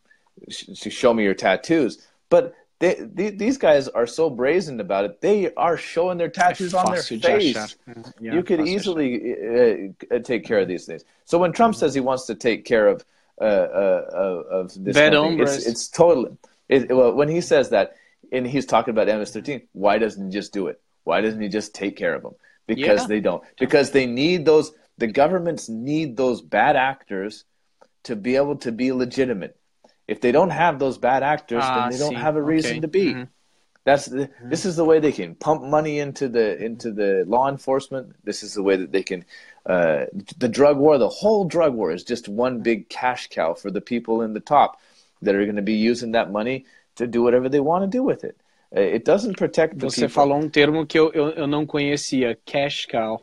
sh- to show me your tattoos, but. They, they, these guys are so brazen about it. They are showing their tattoos on their fácil face. Yeah, you could fácil de achar. easily uh, uh, take care of these things. So when Trump says he wants to take care of uh, uh, of this Bad kind of thing, hombres. it's it's totally. It, well, when he says that, and he's talking about MS-13, why doesn't he just do it? Why doesn't he just take care of them? Because Yeah. they don't. Because they need those. The governments need those bad actors to be able to be legitimate. If they don't have those bad actors, Ah, then they don't see. have a reason Okay. to be. Mhm. That's the, this is the way they can pump money into the into the law enforcement. This is the way that they can uh, the drug war. The whole drug war is just one big cash cow for the people in the top that are going to be using that money to do whatever they want to do with it. Uh, It doesn't protect the Você people. falou um termo que eu, eu, eu não conhecia, cash cow.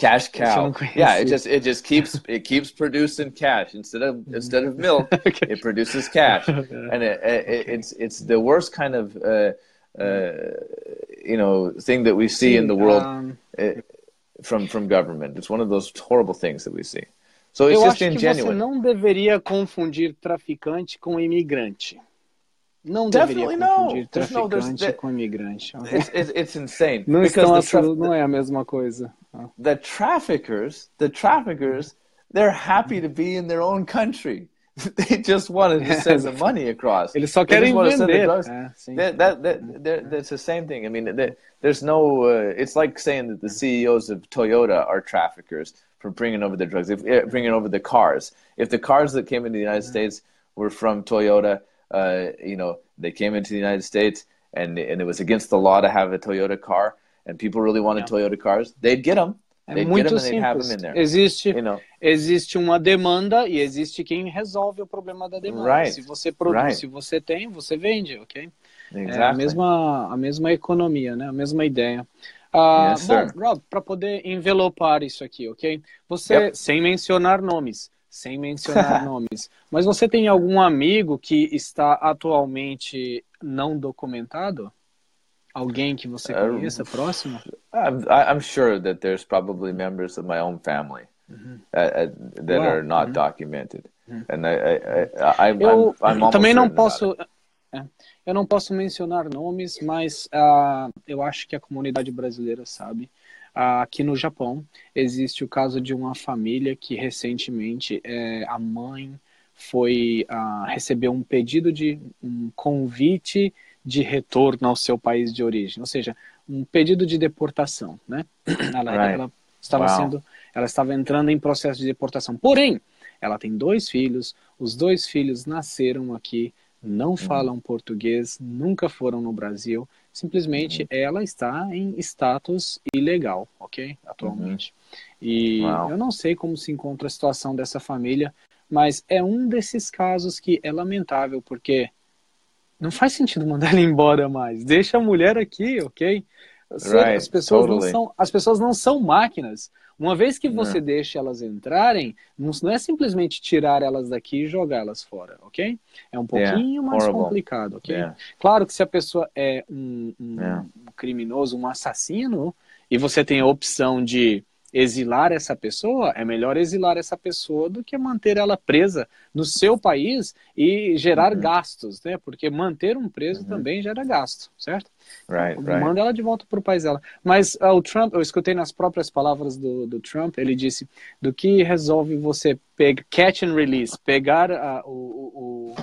Cash cow. Yeah, it just it just keeps it keeps producing cash instead of instead of milk. Okay. It produces cash, and it, it, it's it's the worst kind of uh, uh, you know thing that we see in the world. Um, uh, from from government. It's one of those horrible things that we see. So it's eu just acho que você não deveria confundir traficante com imigrante. Não Definitely deveria no. confundir There's no- there's- traficante com imigrante. It's, it's it's insane Não, estão the, assu- não é a mesma coisa. Ah. the traffickers, the traffickers, they're happy to be in their own country. They just wanted to send the money across. Eles só querem vender. É, sim. That, that, that, that- that's the same thing. I mean, there's no. Uh, it's like saying that the CEOs of Toyota are traffickers for bringing over the drugs, if, uh, bringing over the cars. If the cars that came into the United States were from Toyota, uh, you know, they came into the United States and and it was against the law to have a Toyota car, and people really wanted Toyota cars, they'd get them. É They'd get muito them and simples. Existe, You know, existe uma demanda e existe quem resolve o problema da demanda. Right. Se você produz, Right. se você tem, você vende, ok? É a exactly. mesma, a mesma economia, né? A mesma ideia. Ah, Yes, bom. Rob, para poder envelopar isso aqui, ok? Você, Yep. sem mencionar nomes, sem mencionar nomes, mas você tem algum amigo que está atualmente não documentado? Alguém que você Uh, conheça próximo? I'm, I'm sure that there's probably members of my own family uh, uh, that Wow. are not documented, and I, I, I, I'm, Eu I'm também não posso. é, eu não posso mencionar nomes, mas ah, eu acho que a comunidade brasileira sabe. Aqui no Japão existe o caso de uma família que recentemente é, a mãe foi ah, recebeu um pedido de um convite de retorno ao seu país de origem, ou seja, um pedido de deportação, né? Ela, Right. ela estava Wow. sendo, ela estava entrando em processo de deportação. Porém, ela tem dois filhos, os dois filhos nasceram aqui, não falam português, nunca foram no Brasil, simplesmente ela está em status ilegal, ok? Atualmente. E Uau. eu não sei como se encontra a situação dessa família, mas é um desses casos que é lamentável, porque não faz sentido mandar ela embora mais. Deixa a mulher aqui, ok? Right, as, pessoas não totally. são, as pessoas não são máquinas. Uma vez que você Não. deixa elas entrarem, não é simplesmente tirar elas daqui e jogá-las fora, ok? É um Yeah, pouquinho mais horrible. complicado, ok? Yeah. Claro que se a pessoa é um, um- um criminoso, um assassino, e você tem a opção de exilar essa pessoa, é melhor exilar essa pessoa do que manter ela presa no seu país e gerar uhum. gastos, né? Porque manter um preso uhum. também gera gasto, certo? Right, right. Manda ela de volta para o país dela. Mas uh, o Trump, eu escutei nas próprias palavras do, do Trump, ele disse do que resolve você pegar, catch and release, pegar uh, o, o,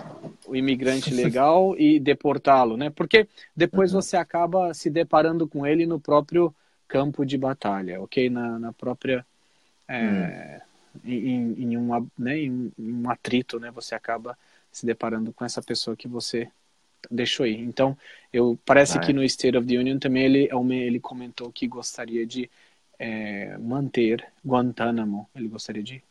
o, imigrante legal e deportá-lo, né? Porque depois uhum. você acaba se deparando com ele no próprio campo de batalha, ok? Na, na própria. É, hum. em, em, uma, né, em, em um atrito, né? Você acaba se deparando com essa pessoa que você deixou aí. Então, eu parece ah, que no State of the Union também ele, ele comentou que gostaria de é, manter Guantánamo, ele gostaria de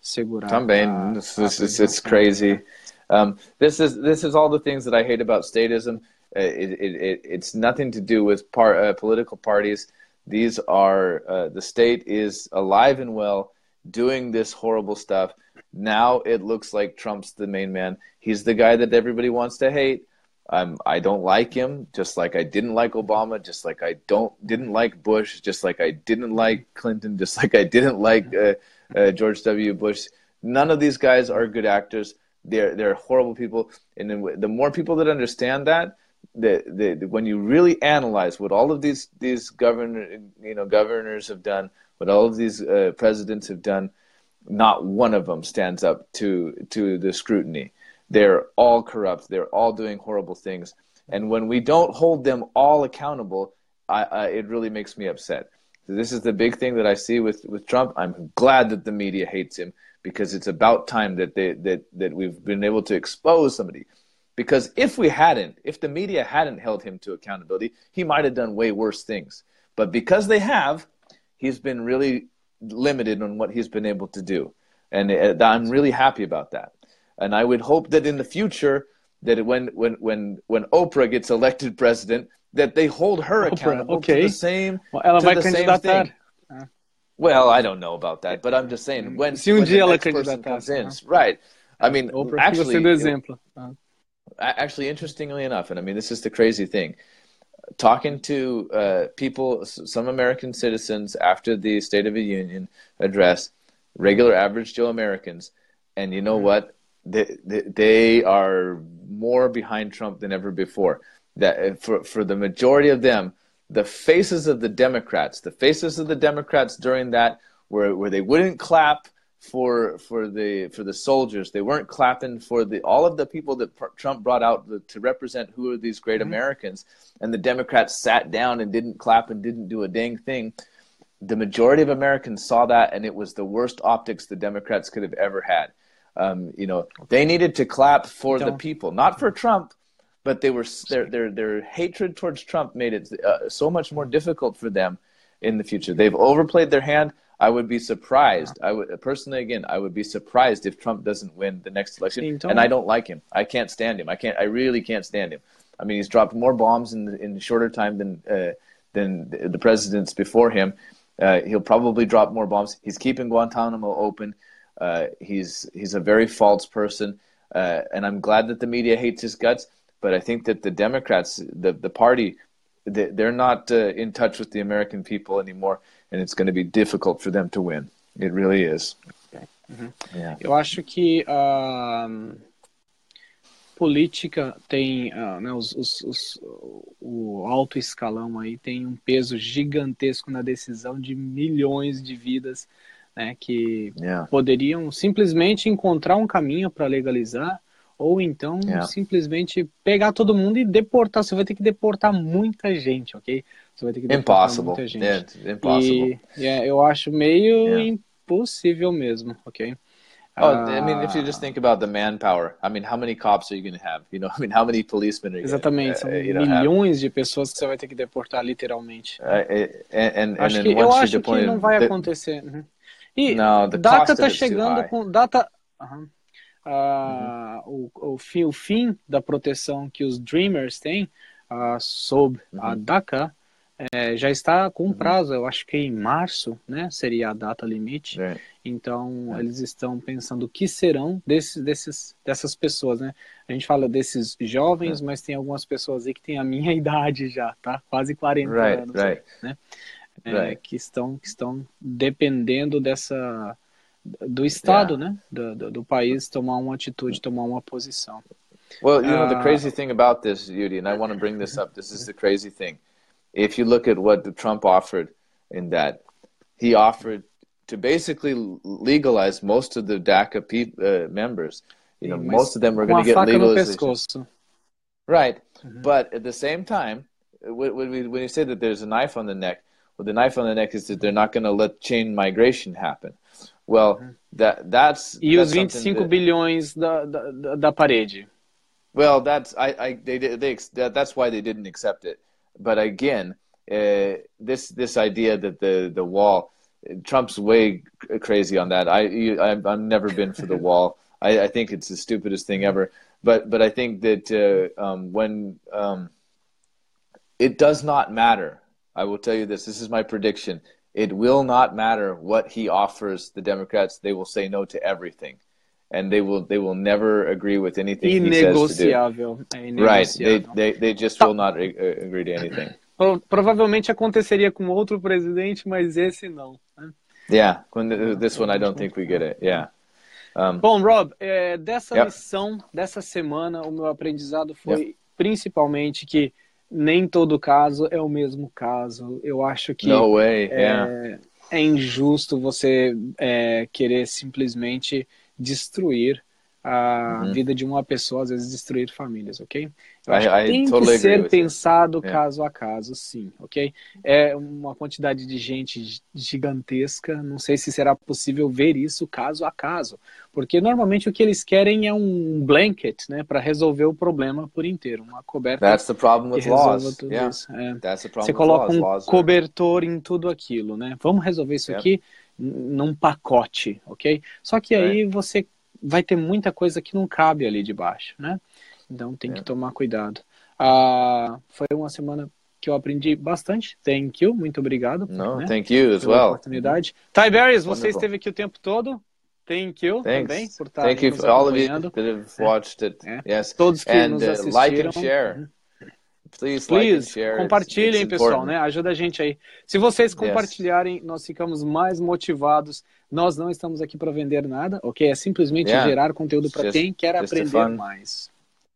segurar. Também, a, this, this, this is crazy. Um, this is this is all the things that I hate about statism. Uh, it, it, it, it's nothing to do with part, uh, political parties. These are uh, the state is alive and well doing this horrible stuff. Now it looks like Trump's the main man. He's the guy that everybody wants to hate. Um, I don't like him, just like I didn't like Obama, just like I don't didn't like Bush, just like I didn't like Clinton, just like I didn't like uh, uh, George W. Bush. None of these guys are good actors. They're they're horrible people, and the more people that understand that, the, the, when you really analyze what all of these these governor you know governors have done, what all of these uh, presidents have done, not one of them stands up to to the scrutiny. They're all corrupt. They're all doing horrible things, and when we don't hold them all accountable, I, I, it really makes me upset. So this is the big thing that I see with with Trump. I'm glad that the media hates him because it's about time that they that that we've been able to expose somebody because if we hadn't, if the media hadn't held him to accountability, he might have done way worse things. But because they have, he's been really limited on what he's been able to do. And uh, I'm really happy about that. And I would hope that in the future, that when, when, when, when Oprah gets elected president, that they hold her Oprah, accountable okay. to the same, well, to the same thing. Well, I don't know about that, but I'm just saying when, Se um when dia ela comes in, right? I mean, Oprah actually, actually, interestingly enough, and I mean, this is the crazy thing. Talking to uh, people, some American citizens after the State of the Union address, regular average Joe Americans, and you know mm-hmm. what? They, they, they are more behind Trump than ever before. That uh, for for the majority of them, the faces of the Democrats, the faces of the Democrats during that, where where they wouldn't clap for for the for the soldiers. They weren't clapping for the all of the people that Trump brought out to represent who are these great mm-hmm. Americans. And the Democrats sat down and didn't clap and didn't do a dang thing. The majority of Americans saw that, and it was the worst optics the Democrats could have ever had. Um, you know, they needed to clap for Don't. the people, not for Trump, but they were their their their hatred towards Trump made it uh, so much more difficult for them in the future. They've overplayed their hand. I would be surprised. I would personally, again, I would be surprised if Trump doesn't win the next election. And I don't like him. I can't stand him. I can't. I really can't stand him. I mean, he's dropped more bombs in in shorter time than uh, than the presidents before him. Uh, he'll probably drop more bombs. He's keeping Guantanamo open. Uh, he's he's a very false person, uh, and I'm glad that the media hates his guts. But I think that the Democrats, the the party, they're not uh, in touch with the American people anymore and it's going to be difficult for them to win. It really is. Uhum. Yeah. Eu acho que a política tem, uh, né, os, os, os, o alto escalão aí tem um peso gigantesco na decisão de milhões de vidas né, que yeah. poderiam simplesmente encontrar um caminho para legalizar ou então yeah. simplesmente pegar todo mundo e deportar. Você vai ter que deportar muita gente, ok? Você vai ter que deportar impossible. muita gente. Yeah, impossible. E yeah, eu acho meio yeah. impossível mesmo, ok? Oh, uh, I mean, if you just think about the manpower, I mean, how many cops are you going to have? You know, I mean, how many policemen are you Exatamente, são uh, you milhões have? de pessoas que você vai ter que deportar, literalmente. Uh, and, and, acho and que, eu acho que não vai the, acontecer. Uhum. E no, data está chegando com data. Uhum. Uh, uhum. o, o, fim, o fim da proteção que os Dreamers têm uh, sob a uhum. DACA é, já está com uhum. prazo, eu acho que em março, né, seria a data limite. É. Então, é. eles estão pensando o que serão desses, desses, dessas pessoas, né? A gente fala desses jovens, é. mas tem algumas pessoas aí que têm a minha idade já, tá? Quase 40 right, anos, right. né? é, Right. que estão que estão dependendo dessa do estado, Yeah. né, do, do, do país tomar uma atitude, tomar uma posição. Well, you know, the Uh, crazy thing about this, Yudi, and I want to bring this up. This is the crazy thing. If you look at what Trump offered in that, he offered to basically legalize most of the DACA uh, members. You know, mas most of them were going to get legalization. Right. Mhm. But at the same time, when, we, when you say that there's a knife on the neck, well, the knife on the neck is that they're not going to let chain migration happen. Well, that that's E that's os something 25 that- bilhões da, da, da- da parede. Well, that's I, I they did they ex- that, that's why they didn't accept it. But again, uh, this this idea that the the wall, Trump's way c- crazy on that. I you, I've, I've never been for the wall. I, I think it's the stupidest thing ever. But but I think that uh, um, when um, it does not matter. I will tell you this. This is my prediction. It will not matter what he offers the Democrats. They will say no to everything, and they will they will never agree with anything he says to do. Right. They, they, they just will not uh, agree to anything. Pro- Provavelmente aconteceria com outro presidente, mas esse não. né? Yeah. When this one, I don't think we get it. Yeah. Um, Bom, Rob, é, dessa Yep. lição, dessa semana, o meu aprendizado foi principalmente que nem todo caso é o mesmo caso. Eu acho que no way. Yeah. é, é injusto você é, querer simplesmente destruir a Uhum. vida de uma pessoa, às vezes destruir famílias, ok? Eu acho I- que I tem totally que ser pensado Yeah. caso a caso, sim, ok? É uma quantidade de gente gigantesca, não sei se será possível ver isso caso a caso, porque normalmente o que eles querem é um blanket, né, para resolver o problema por inteiro, uma coberta That's the problem que with laws. tudo Yeah. isso. É. That's the problem Você coloca laws. um cobertor em tudo aquilo, né? Vamos resolver isso Yep. aqui num pacote, ok? Só que aí você vai ter muita coisa que não cabe ali debaixo, né? Então tem que Yep. tomar cuidado. Ah, foi uma semana que eu aprendi bastante. Thank you, muito obrigado. No, né, thank you as well. oportunidade. Ty Barris, você esteve aqui o tempo todo. Thank you Thanks. também por estar Thank you for all of you that have watched it. É. Yes. Todos que And nos uh, assistiram. like and share. Please, like Please. It's- compartilhem, pessoal, né? Ajuda a gente aí. Se vocês compartilharem, nós ficamos mais motivados. Nós não estamos aqui para vender nada, ok? É simplesmente Yeah. gerar conteúdo para quem quer aprender mais.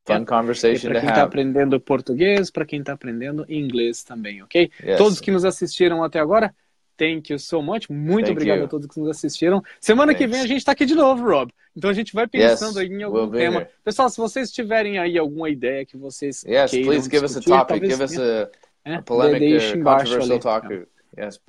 Fun conversation Para to quem está aprendendo português, para quem está aprendendo inglês também, ok? Yes. Todos que nos assistiram até agora, thank you so much. Muito Thank obrigado you. a todos que nos assistiram. Semana que Thanks. vem a gente está aqui de novo, Rob. Então a gente vai pensando Yes, aí em algum tema. here. Pessoal, se vocês tiverem aí alguma ideia que vocês Yes, queiram please give us a discutir, topic. talvez, Give us a, É, a polemic deixe or embaixo controversial ali. talk. Yes.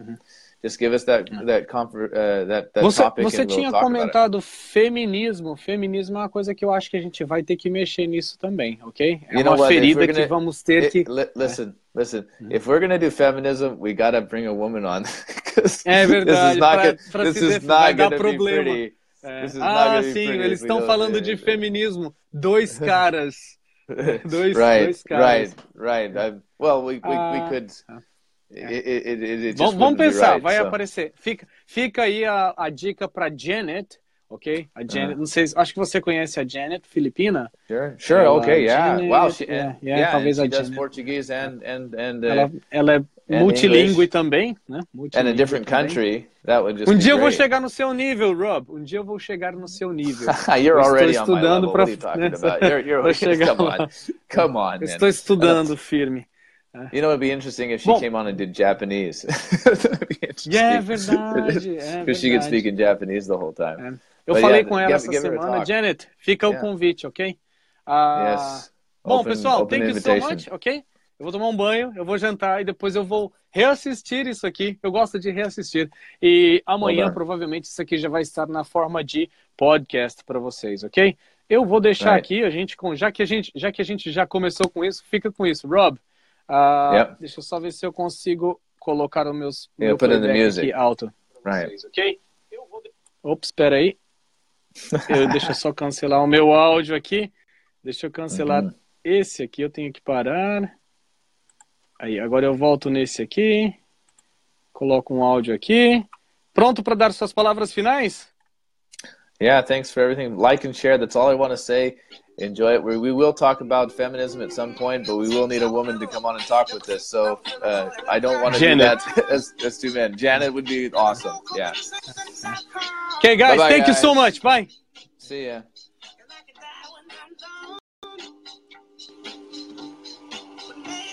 Just give us that that comfort uh, that that Você, topic você and we'll tinha it. comentado feminismo. Feminismo é uma coisa que eu acho que a gente vai ter que mexer nisso também, ok? É You uma what, ferida we're que gonna- vamos ter It- que. li- listen, listen. If we're gonna do feminism, we gotta bring a woman on. É This verdade, is not, pra- gonna- pra this is def- vai not dar gonna be problema. pretty. É. This not Ah, gonna sim, eles estão don't- falando de feminismo. Dois caras. Dois, right, dois caras. right, right. I, well, we we, Ah, we could. It, it, it, it Vamos, vamos pensar, right, vai so. aparecer. Fica, fica aí a, a dica para Janet, ok? A Janet, Ah. não sei, acho que você conhece a Janet, filipina. Sure, sure, Ela, okay, yeah. Janet, wow, she, yeah, and, yeah, yeah, talvez a Janet. Portuguese and and and uh, Ela, ela é multilingüe também, né? and a different também. country. That would just Um be dia eu vou chegar no seu nível, Rob. Um dia eu vou chegar no seu nível. You're Eu estou already on estudando talking né? You're, you're, chegar come on, come on, estou estudando firme. You know, it'd be interesting if she Bom. came on and did Japanese. Interesting. É verdade, é Because she could verdade. speak in Japanese the whole time. É. Eu But falei yeah, com ela essa semana. Janet, fica Yeah. o convite, ok? Ah, yes. Bom, Open- pessoal, open thank you so invitation. much, ok? Eu vou tomar um banho, eu vou jantar e depois eu vou reassistir isso aqui. Eu gosto de reassistir. E amanhã, Well provavelmente, isso aqui já vai estar na forma de podcast para vocês, ok? Eu vou deixar Right. aqui, a gente, já, que a gente, já que a gente já começou com isso, fica com isso. Rob, ah, Yep. deixa eu só ver se eu consigo colocar o meus, Yeah, meu playback music. aqui alto. Right. vocês, ok? Eu vou... Ops, espera aí. Eu, deixa eu só cancelar o meu áudio aqui. Deixa eu cancelar Uhum. esse aqui, eu tenho que parar. Aí, agora eu volto nesse aqui. Coloco um áudio aqui. Pronto para dar suas palavras finais? Yeah, thanks for everything. Like and share. That's all I want to say. Enjoy it. We, we will talk about feminism at some point, but we will need a woman to come on and talk with us. So uh, I don't want to do that as, as two men. Janet would be awesome. Yeah. Okay, guys, Bye-bye, thank you so much. Bye. See ya.